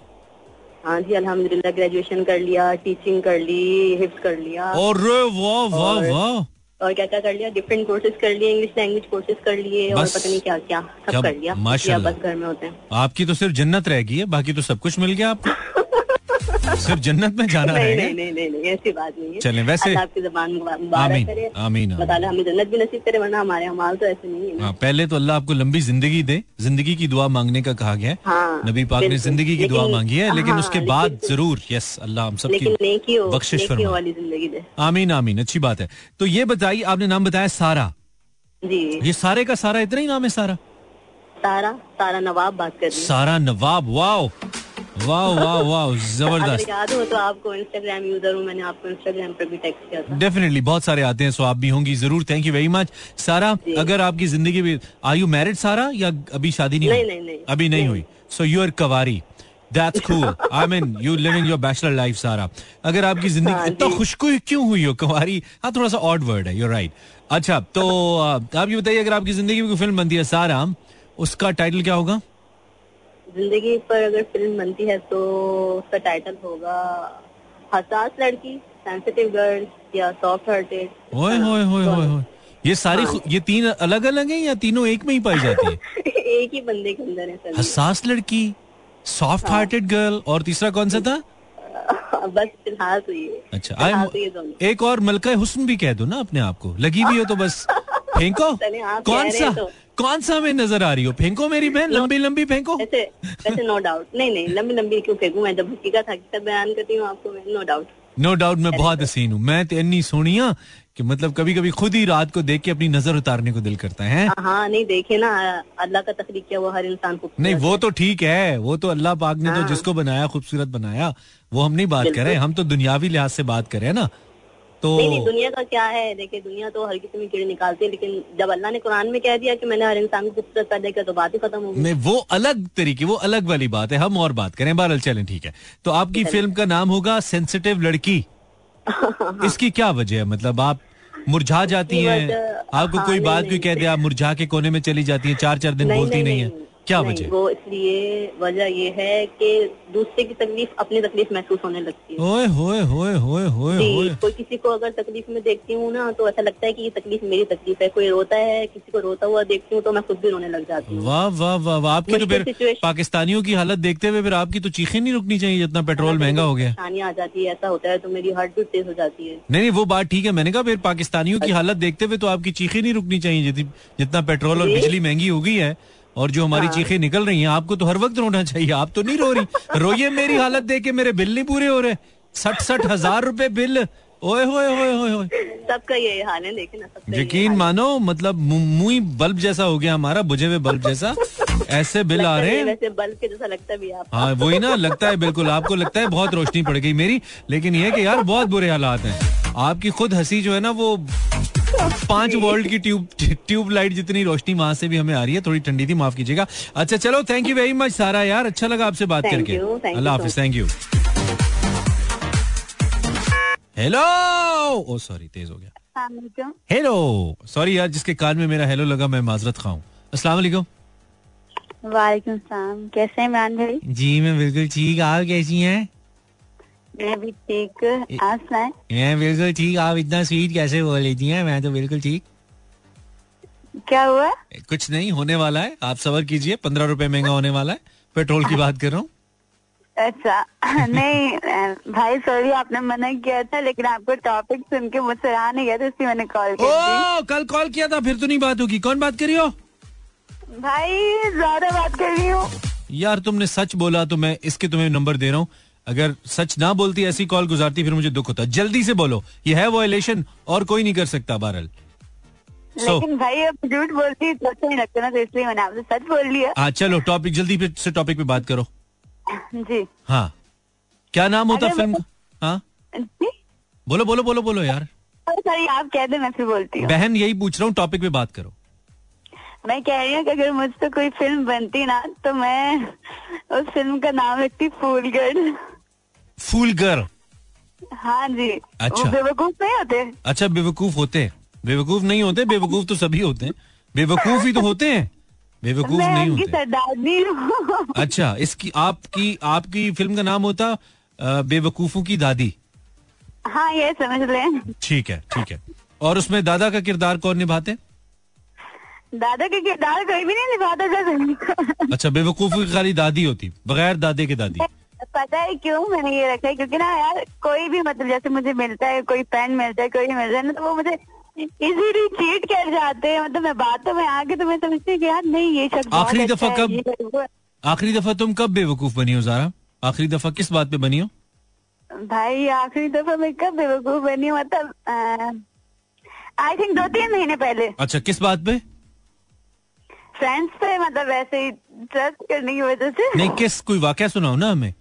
[SPEAKER 2] हाँ जी अल्हम्दुलिल्लाह ग्रेजुएशन कर लिया टीचिंग कर ली हिफ्स कर लिया।
[SPEAKER 1] और वाह वाह वाह।
[SPEAKER 2] और क्या क्या कर लिया? डिफरेंट कोर्सेज कर लिए इंग्लिश लैंग्वेज कोर्सेज कर लिए और पता नहीं क्या क्या सब कर लिया।
[SPEAKER 1] माशाल्लाह।
[SPEAKER 2] बस घर में होते हैं।
[SPEAKER 1] आपकी तो सिर्फ़ जन्नत रह गई है बाकी तो सब कुछ मिल गया आपको। सिर्फ़ जन्नत में जाना
[SPEAKER 2] नहीं नहीं नहीं नहीं नहीं ऐसी बात नहीं है।
[SPEAKER 1] चलें, वैसे-
[SPEAKER 2] आपकी जबान
[SPEAKER 1] आमीन, आमीन, आमीन।
[SPEAKER 2] बताला हमें जन्नत भी नसीब करे वरना हमारे अमाल तो ऐसे नहीं है
[SPEAKER 1] हाँ, पहले तो अल्लाह आपको लंबी ज़िंदगी दे। ज़िंदगी की दुआ मांगने का कहा गया है।
[SPEAKER 2] हाँ,
[SPEAKER 1] नबी पाक ने ज़िंदगी की दुआ मांगी है लेकिन
[SPEAKER 2] हाँ,
[SPEAKER 1] उसके बाद ज़रूर यस अल्लाह हम
[SPEAKER 2] नेकी हो
[SPEAKER 1] बख्शिश
[SPEAKER 2] दे।
[SPEAKER 1] आमीन आमीन अच्छी बात है। तो ये बताइए आपने नाम बताया सारा।
[SPEAKER 2] जी।
[SPEAKER 1] ये सारे का सारा इतना ही नाम है सारा?
[SPEAKER 2] सारा सारा नवाब बात कर
[SPEAKER 1] सारा नवाब वाओ! वाह वाह वाह ज़बरदस्त।
[SPEAKER 2] याद हो तो आपको इंस्टाग्राम यूज़र हूँ मैंने आपको इंस्टाग्राम पर भी टेक्स्ट किया था।
[SPEAKER 1] डेफिनेटली बहुत सारे आते हैं सो आप भी होंगी ज़रूर थैंक यू वेरी मच सारा अगर आपकी ज़िंदगी में आर यू मैरिड सारा या अभी शादी नहीं
[SPEAKER 2] नहीं,
[SPEAKER 1] हुई?
[SPEAKER 2] नहीं, नहीं।
[SPEAKER 1] अभी नहीं
[SPEAKER 2] नहीं।
[SPEAKER 1] हुई। सो यू आर कवारी that's cool I mean you living your bachelor life सारा। अगर आपकी ज़िंदगी
[SPEAKER 2] हाँ,
[SPEAKER 1] इतना
[SPEAKER 2] जी।
[SPEAKER 1] खुशकुई क्यों हुई हो कवारी हाँ थोड़ा सा ऑड वर्ड है यूर राइट अच्छा तो आप ये बताइए अगर आपकी ज़िंदगी में कोई फ़िल्म बनती है सारा उसका टाइटल क्या होगा?
[SPEAKER 2] ज़िंदगी पर अगर फ़िल्म बनती है तो उसका टाइटल होगा हसास लड़की सेंसिटिव गर्ल या सॉफ्ट हार्टेड
[SPEAKER 1] ओए होए होए होए होए ये सारी
[SPEAKER 2] हाँ।
[SPEAKER 1] ये तीन अलग अलग हैं या तीनों एक में ही पाई जाती है?
[SPEAKER 2] एक ही बंदे के अंदर है
[SPEAKER 1] हसास लड़की सॉफ्ट हार्टेड गर्ल और तीसरा कौन सा था?
[SPEAKER 2] बस फ़िलहाल तो ये।
[SPEAKER 1] अच्छा आई
[SPEAKER 2] तो
[SPEAKER 1] एक और मलका हुस्न भी कह दो ना अपने आप को। लगी भी हो तो बस। फेंको। कौन सा?
[SPEAKER 2] तो।
[SPEAKER 1] कौन सा में नज़र आ रही हो? फेंको मेरी बहन लंबी लंबी फेंको।
[SPEAKER 2] वैसे वैसे नो डाउट नहीं नहीं लंबी लंबी क्यों फेंकू? मैं जब हकीकत हकीकत बयान करती हूँ आपको मैं नो डाउट
[SPEAKER 1] नो डाउट मैं बहुत हसीन हूँ। मैं तो इन्नी सोनिया कि मतलब कभी कभी खुद ही रात को देख के अपनी नज़र उतारने को दिल करता है
[SPEAKER 2] हाँ? नहीं देखे ना अल्लाह का तखलीक किया वो हर इंसान को
[SPEAKER 1] नहीं वो तो ठीक है वो तो अल्लाह पाक ने तो
[SPEAKER 2] हाँ।
[SPEAKER 1] जिसको बनाया खूबसूरत बनाया वो हम नहीं बात कर रहे हम तो दुनियावी लिहाज से बात कर रहे हैं ना? तो
[SPEAKER 2] नहीं नहीं दुनिया का क्या है? देखिए दुनिया तो हर किसी में कीड़े निकालती है लेकिन जब अल्लाह ने कुरान में कह दिया कि मैंने हर इंसान को खूबसूरत पैदा किया तो बात ही खत्म हो गई।
[SPEAKER 1] नहीं वो अलग तरीके वो अलग वाली बात है। हम और बात करें। बहरहाल चलें ठीक है। तो आपकी फ़िल्म का नाम होगा सेंसिटिव लड़की। इसकी क्या वजह है? मतलब आप मुरझा जाती हैं? आपको
[SPEAKER 2] हाँ,
[SPEAKER 1] कोई बात कोई कह दे आप मुरझा के कोने में चली जाती हैं चार चार दिन बोलती नहीं है? क्या वजह?
[SPEAKER 2] वो इसलिए वजह ये है कि दूसरे की तकलीफ़ अपनी तकलीफ़ महसूस होने लगती है।
[SPEAKER 1] ओए होए होए होए होए
[SPEAKER 2] कोई किसी को अगर तकलीफ़ में देखती हूँ ना तो ऐसा लगता है कि ये तकलीफ़ मेरी तकलीफ़ है। कोई रोता है किसी को रोता हुआ देखती हूँ तो मैं खुद भी रोने लग जाती हूँ।
[SPEAKER 1] वाह वाह वाह वाह। आपकी तो फिर पाकिस्तानियों की हालत देखते हुए फिर आपकी तो चीखें नहीं रुकनी चाहिए जितना पेट्रोल महँगा हो गया।
[SPEAKER 2] पानी आ जाती है ऐसा होता है तो मेरी हार्ट बीट तेज हो जाती है।
[SPEAKER 1] नहीं नहीं वो बात ठीक है। मैंने कहा फिर पाकिस्तानियों की हालत देखते हुए तो आपकी चीखें नहीं रुकनी चाहिए जितना पेट्रोल और बिजली महँगी हो गई है। और जो हमारी चीखें निकल रही हैं आपको तो हर वक्त रोना चाहिए आप तो नहीं रो रही। रोइए मेरी हालत देख के मेरे बिल नहीं पूरे हो रहे। सठ सठ हज़ार रुपए बिल। ओए होए होए होए होए
[SPEAKER 2] सबका ये हाल है देखे ना सबका ये
[SPEAKER 1] यकीन मानो मतलब मुँह ही बल्ब जैसा हो गया हमारा बुझे हुए बल्ब जैसा। ऐसे बिल आ रहे
[SPEAKER 2] हैं बल्ब के जैसा लगता भी आप
[SPEAKER 1] हाँ वही ना लगता है बिल्कुल आपको लगता है बहुत रोशनी पड़ गई मेरी लेकिन ये कि यार बहुत बुरे हालात हैं। आपकी खुद हँसी जो है ना वो पाँच वोल्ट की ट्यूब ट्यूब लाइट जितनी रोशनी वहाँ से भी हमें आ रही है थोड़ी ठंडी थी माफ़ कीजिएगा। अच्छा चलो थैंक यू वेरी मच सारा यार। अच्छा लगा आपसे बात करके। अल्लाह हाफिज thank you hello O sorry तेज हो गया। हेलो सॉरी यार जिसके कान में मेरा हेलो लगा मैं माजरत खाऊं अस्सलाम वालेकुम
[SPEAKER 2] वालेकुम सलाम। कैसे हैं इमरान भाई?
[SPEAKER 1] जी मैं बिल्कुल ठीक। आप कैसी हैं?
[SPEAKER 2] मैं भी ठीक। आप
[SPEAKER 1] मैं बिल्कुल ठीक आप इतना स्वीट कैसे बोल लेती हैं? मैं तो बिल्कुल ठीक।
[SPEAKER 2] क्या हुआ?
[SPEAKER 1] कुछ नहीं होने वाला है। आप सबर कीजिए पंद्रह रुपए महँगा होने वाला है। पेट्रोल की बात कर रहा हूँ।
[SPEAKER 2] अच्छा नहीं भाई सॉरी आपने मना किया था लेकिन आपको टॉपिक सुन के मुझसे रहा नहीं गया तो इसलिए मैंने कॉल की थी
[SPEAKER 1] ओ कल कॉल किया था फिर तो नहीं बात होगी। कौन बात करी हो?
[SPEAKER 4] भाई ज़्यादा बात कर रही हूँ।
[SPEAKER 1] यार तुमने सच बोला तो मैं इसके तुम्हें नंबर दे रहा हूँ। अगर सच ना बोलती ऐसी कॉल गुजारती फिर मुझे दुख होता। जल्दी से बोलो ये है वायलेशन और कोई नहीं कर सकता बहरल So-
[SPEAKER 4] लेकिन भाई अब झूठ बोलती तो अच्छा नहीं लगता ना तो इसलिए मैंने आपसे सच बोल लिया।
[SPEAKER 1] हाँ चलो टॉपिक जल्दी फिर से टॉपिक पे बात करो।
[SPEAKER 4] जी।
[SPEAKER 1] हाँ। क्या नाम होता फ़िल्म
[SPEAKER 4] वो-
[SPEAKER 1] का हाँ? बोलो बोलो बोलो बोलो यार।
[SPEAKER 4] सॉरी आप कह दे मैं फिर बोलती हूँ।
[SPEAKER 1] बहन यही पूछ रहा हूँ टॉपिक पे बात करो।
[SPEAKER 4] मैं कह रही हूँ कि अगर मुझसे कोई फ़िल्म बनती ना तो मैं उस फ़िल्म का नाम रखती फूल गर्ल
[SPEAKER 1] फूल गर्ल
[SPEAKER 4] हाँ जी।
[SPEAKER 1] अच्छा।
[SPEAKER 4] बेवकूफ़ नहीं होते?
[SPEAKER 1] अच्छा बेवकूफ़ होते। हैं बेवकूफ़ नहीं होते बेवकूफ़ तो सभी होते हैं। बेवकूफ़ ही तो होते हैं। बेवकूफ़ नहीं होते। अच्छा इसकी आपकी आपकी फ़िल्म का नाम होता बेवकूफों की दादी।
[SPEAKER 4] हाँ ये समझ लें
[SPEAKER 1] ठीक है ठीक है। और उसमें दादा का किरदार कौन निभाते?
[SPEAKER 4] दादा के किरदार कोई भी नहीं निभाता
[SPEAKER 1] अच्छा बेवकूफों की खाली दादी होती बगैर दादे के दादी।
[SPEAKER 4] पता है क्यों? मैंने ये रखा है क्योंकि ना यार कोई भी मतलब जैसे मुझे मिलता है कोई पेन मिलता है कोई मिलता है ना तो वो मुझे इजीली चीट कर जाते हैं। मतलब मैं बातों में आके तो मैं समझती हूँ यार नहीं ये शख्स
[SPEAKER 1] आखिरी
[SPEAKER 4] अच्छा
[SPEAKER 1] दफ़ा कब-। आखिरी दफ़ा तुम कब बेवकूफ़ बनी हो जारा आखिरी दफ़ा किस बात पे बनी हो?
[SPEAKER 4] भाई आखिरी दफ़ा मैं कब बेवकूफ़ बनी हूँ? मतलब आई थिंक दो तीन महीने पहले।
[SPEAKER 1] अच्छा किस बात पे?
[SPEAKER 4] फ्रेंड्स पे मतलब वैसे ही ट्रस्ट करने की वजह से।
[SPEAKER 1] नहीं किस कोई वाक्य सुनाओ ना हमें।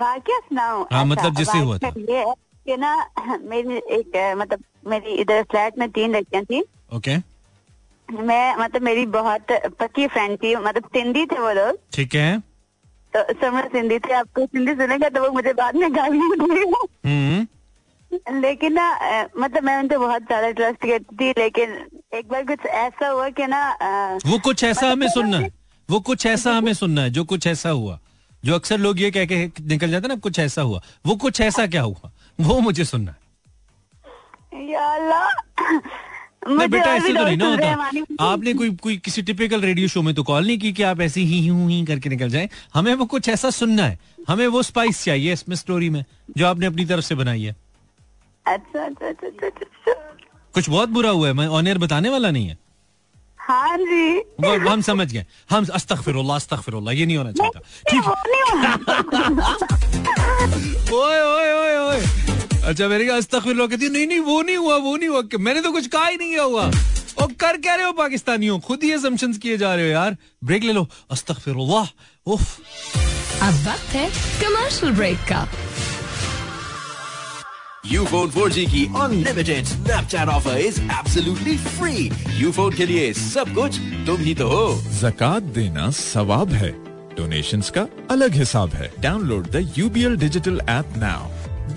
[SPEAKER 4] वाक्य सुनाऊं
[SPEAKER 1] हाँ, मतलब जिससे हुआ था।
[SPEAKER 4] ये कि ना मेरी एक मतलब मेरी इधर फ्लैट में तीन लड़कियाँ थी।
[SPEAKER 1] ओके।
[SPEAKER 4] मैं मतलब मेरी बहुत पक्की फ्रेंड थी मतलब सिंधी थे वो लोग।
[SPEAKER 1] ठीक है।
[SPEAKER 4] तो समझ सिंधी थे आपको सिंधी सुनेगा तो वो मुझे बाद में गाली
[SPEAKER 1] हम्म।
[SPEAKER 4] लेकिन ना मतलब मैं उनसे बहुत ज़्यादा ट्रस्ट करती थी लेकिन एक बार कुछ ऐसा हुआ कि ना
[SPEAKER 1] वो कुछ ऐसा हमें
[SPEAKER 4] मतलब
[SPEAKER 1] सुनना है वो कुछ ऐसा हमें सुनना है जो कुछ ऐसा हुआ। जो अक्सर लोग ये कह के निकल जाते ना कुछ ऐसा हुआ। वो कुछ ऐसा क्या हुआ? वो मुझे सुनना है। नहीं बेटा ऐसे तो नहीं ना होता। आपने कोई कोई किसी टिपिकल रेडियो शो में तो कॉल नहीं की कि आप ऐसे ही हूँ ही करके निकल जाएँ। हमें वो कुछ ऐसा सुनना है। हमें वो स्पाइस चाहिए इसमें स्टोरी में जो आपने अपनी तरफ़ से बनाई है।
[SPEAKER 4] अच्छा अच्छा अच्छा अच्छा, अच्छा।
[SPEAKER 1] कुछ बहुत बुरा हुआ है मैं ऑन एयर बताने वाला नहीं है।
[SPEAKER 4] हाँ जी
[SPEAKER 1] वो हम समझ गए। हम अस्तगफिरुल्लाह अस्तगफिरुल्लाह ये नहीं होना चाहिए था ठीक। ओए ओए ओए ओए। अच्छा मेरे कहा अस्तगफिरुल्लाह कहती नहीं नहीं वो नहीं हुआ वो नहीं हुआ। मैंने तो कुछ कहा ही नहीं है हुआ। और कर क्या रहे हो पाकिस्तानियों? खुद ही असम्पशंस किए जा रहे हो यार। ब्रेक ले लो। अस्तगफिरुल्लाह। उफ।
[SPEAKER 5] अब वक्त है कमर्शियल ब्रेक का।
[SPEAKER 6] यूफोन 4G की unlimited Snapchat offer is absolutely free Ufone के लिए सब कुछ तुम ही तो हो
[SPEAKER 7] जक़ात देना सवाब है डोनेशंस का अलग हिसाब है download the UBL digital app now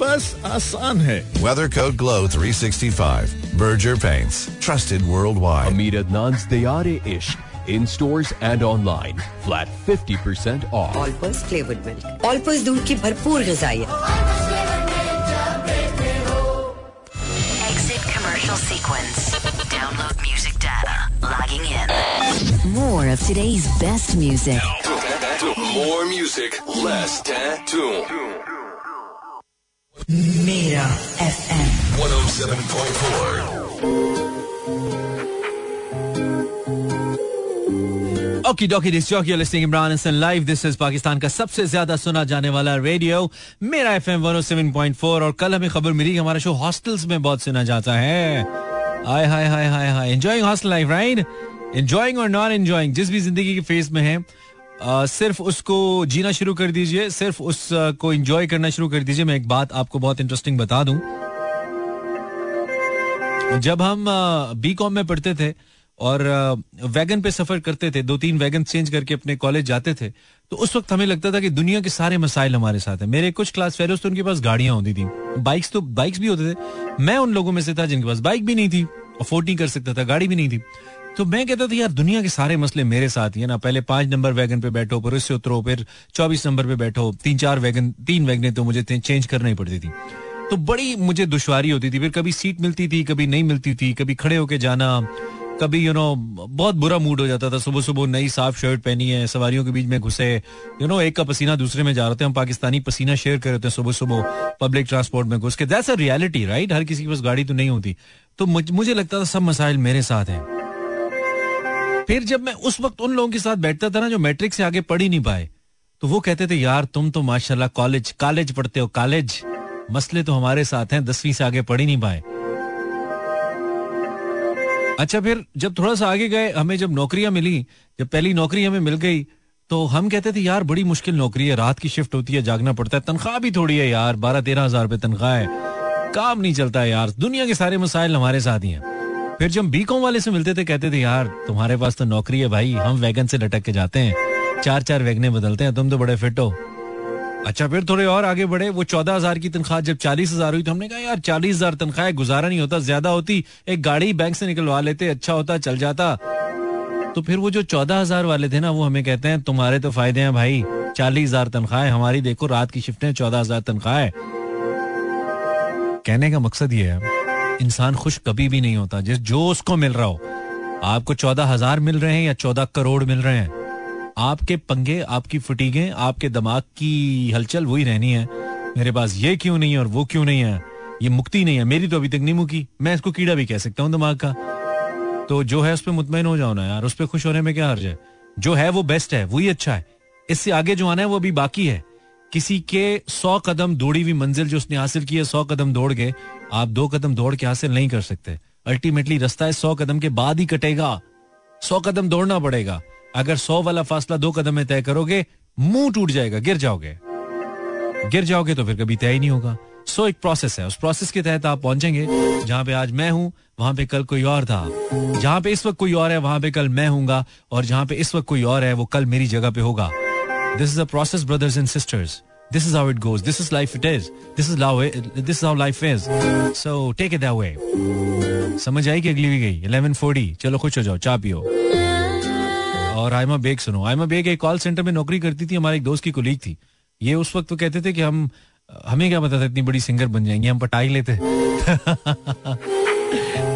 [SPEAKER 7] बस आसान है
[SPEAKER 8] Weather Code Glow 365. Berger Paints. Trusted worldwide.
[SPEAKER 9] Hamid Adnan's Dayare Ishq in stores and online. Flat 50% off.
[SPEAKER 10] Olpers flavoured milk Olpers दूध की भरपूर गजाइयत
[SPEAKER 5] More of today's best music.
[SPEAKER 6] More music, less tattoo.
[SPEAKER 10] मेरा FM
[SPEAKER 6] 107.4.
[SPEAKER 1] Okay dokey this jockey listening Imran Hasan live this is Pakistan का सबसे ज़्यादा सुना जाने वाला रेडियो मेरा एफएम 107.4 और कल हमें खबर मिली कि हमारा शो हॉस्टल्स में बहुत सुना जाता है hi hi hi hi hi enjoying hostel life right enjoying और नॉन एंजॉयिंग जिस भी ज़िंदगी के फ़ेज़ में है आ, सिर्फ़ उसको जीना शुरू कर दीजिए सिर्फ़ उसको एंजॉय करना शुरू कर दीजिए। मैं एक बात आपको बहुत इंटरेस्टिंग बता दूँ। जब हम बी कॉम में पढ़ते थे और वैगन पे सफ़र करते थे दो तीन वैगन चेंज करके अपने कॉलेज जाते थे तो उस वक्त हमें लगता था कि दुनिया के सारे मसाइल हमारे साथ हैं। मेरे कुछ क्लास फेलोज तो उनके पास गाड़ियाँ होती थी। बाइक्स तो बाइक्स भी होते थे। मैं उन लोगों में से था जिनके पास बाइक भी नहीं थी अफोर्ड नहीं कर सकता था गाड़ी भी नहीं थी। तो मैं कहता था यार दुनिया के सारे मसले मेरे साथ ही है ना। पहले पाँच नंबर वैगन पे बैठो फिर उससे उतरो फिर चौबीस नंबर पे बैठो। तीन चार वैगन तीन वैगने तो मुझे चेंज करना ही पड़ती थी। तो बड़ी मुझे दुश्वारी होती थी। फिर कभी सीट मिलती थी कभी नहीं मिलती थी कभी खड़े होके जाना कभी यू you नो know, बहुत बुरा मूड हो जाता था। सुबह सुबह नई साफ़ शर्ट पहनी है सवारियों के बीच में घुसे। यू नो एक का पसीना दूसरे में जा रहे थे। हम पाकिस्तानी पसीना शेयर कर रहे थे सुबह सुबह पब्लिक ट्रांसपोर्ट में घुस के। दैट्स अ रियलिटी राइट हर किसी के पास गाड़ी तो नहीं होती। तो मुझे लगता था सब मसाइल मेरे साथ हैं। फिर जब मैं उस वक्त उन लोगों के साथ बैठता था ना जो मैट्रिक से आगे पढ़ ही नहीं पाए तो वो कहते थे, यार, तुम तो माशाल्लाह कॉलेज कॉलेज पढ़ते हो, कॉलेज। मसले तो हमारे साथ हैं, दसवीं से आगे पढ़ ही नहीं पाए। अच्छा फिर जब थोड़ा सा आगे गए, हमें जब नौकरियाँ मिली, जब पहली नौकरी हमें मिल गई तो हम कहते थे, यार, बड़ी मुश्किल नौकरी है, रात की शिफ्ट होती है, जागना पड़ता है, तनख्वाह भी थोड़ी है यार, बारह तेरह हज़ार रुपए तनख्वाह है, काम नहीं चलता है यार, दुनिया के सारे मसाइल हमारे साथ ही हैं। फिर जब बी कॉम वाले से मिलते थे, कहते थे, यार, तुम्हारे पास तो नौकरी है भाई, हम वैगन से लटक के जाते हैं। चार चार वैगने बदलते हैं, तुम तो बड़े फिट हो। अच्छा फिर थोड़े और आगे बढ़े, वो चौदह हज़ार की तनख्वाह, जब चालीस हज़ार हुई तो हमने कहा, यार, चालीस हज़ार तनख्वाह, गुजारा नहीं होता, ज़्यादा होती, एक गाड़ी बैंक से निकलवा लेते अच्छा होता, चल जाता। तो फिर वो जो चौदह हज़ार वाले थे ना, वो हमें कहते हैं, तुम्हारे तो फ़ायदे हैं भाई, चालीस हज़ार तनख्वाह है हमारी देखो, रात की शिफ्टें चौदह हज़ार तनख्वाह। है कहने का मकसद ये है इंसान खुश कभी भी नहीं होता। जिस जो उसको मिल रहा हो। आपको चौदह हज़ार मिल रहे हैं या चौदह करोड़ मिल रहे हैं? आपके पंगे, आपकी फटीगे, आपके दिमाग की हलचल वही रहनी है। मेरे पास ये क्यों नहीं है और वो क्यों नहीं है? ये मुक्ति नहीं है। मेरी तो अभी तक नहीं मुकी। मैं इसको कीड़ा भी कह सकता हूँ दिमाग का। तो जो है उस पर मुतमिन हो जाओ ना यार। उस पर खुश होने में क्या हर्ज है? जो है वो बेस्ट है, वही अच्छा है। इससे आगे जो आना है वो अभी बाकी है। किसी के सौ कदम दौड़ी हुई मंजिल जो उसने हासिल की है, सौ कदम दौड़ के आप दो कदम दौड़ के हासिल नहीं कर सकते। अल्टीमेटली रास्ता सौ कदम के बाद ही कटेगा। सौ कदम दौड़ना पड़ेगा। अगर सौ वाला फासला दो कदम में तय करोगे, मुँह टूट जाएगा, गिर जाओगे। गिर जाओगे तो फिर कभी तय ही नहीं होगा। सो एक प्रोसेस है। उस प्रोसेस के तहत आप पहुँचेंगे, जहाँ पे आज मैं हूँ, वहाँ पे कल कोई और था। जहाँ पे इस वक्त कोई और है, वहाँ पे कल मैं हूँगा, और जहाँ पे इस वक्त कोई और है, वो कल मेरी जगह पे होगा। This is a process brothers and sisters this is how it goes this is life it is this is law this is how life is so take it way समझ आई कि अगली भी गई? 11:40 चलो, खुश हो जाओ. चाय पियो. और आयमा बेग सुनो. आयमा बेग एक कॉल सेंटर में नौकरी करती थी. हमारे एक दोस्त की कुलीग थी. ये उस वक्त तो कहते थे कि हम, हमें क्या पता था इतनी बड़ी सिंगर बन जाएँगे? हम पटाई लेते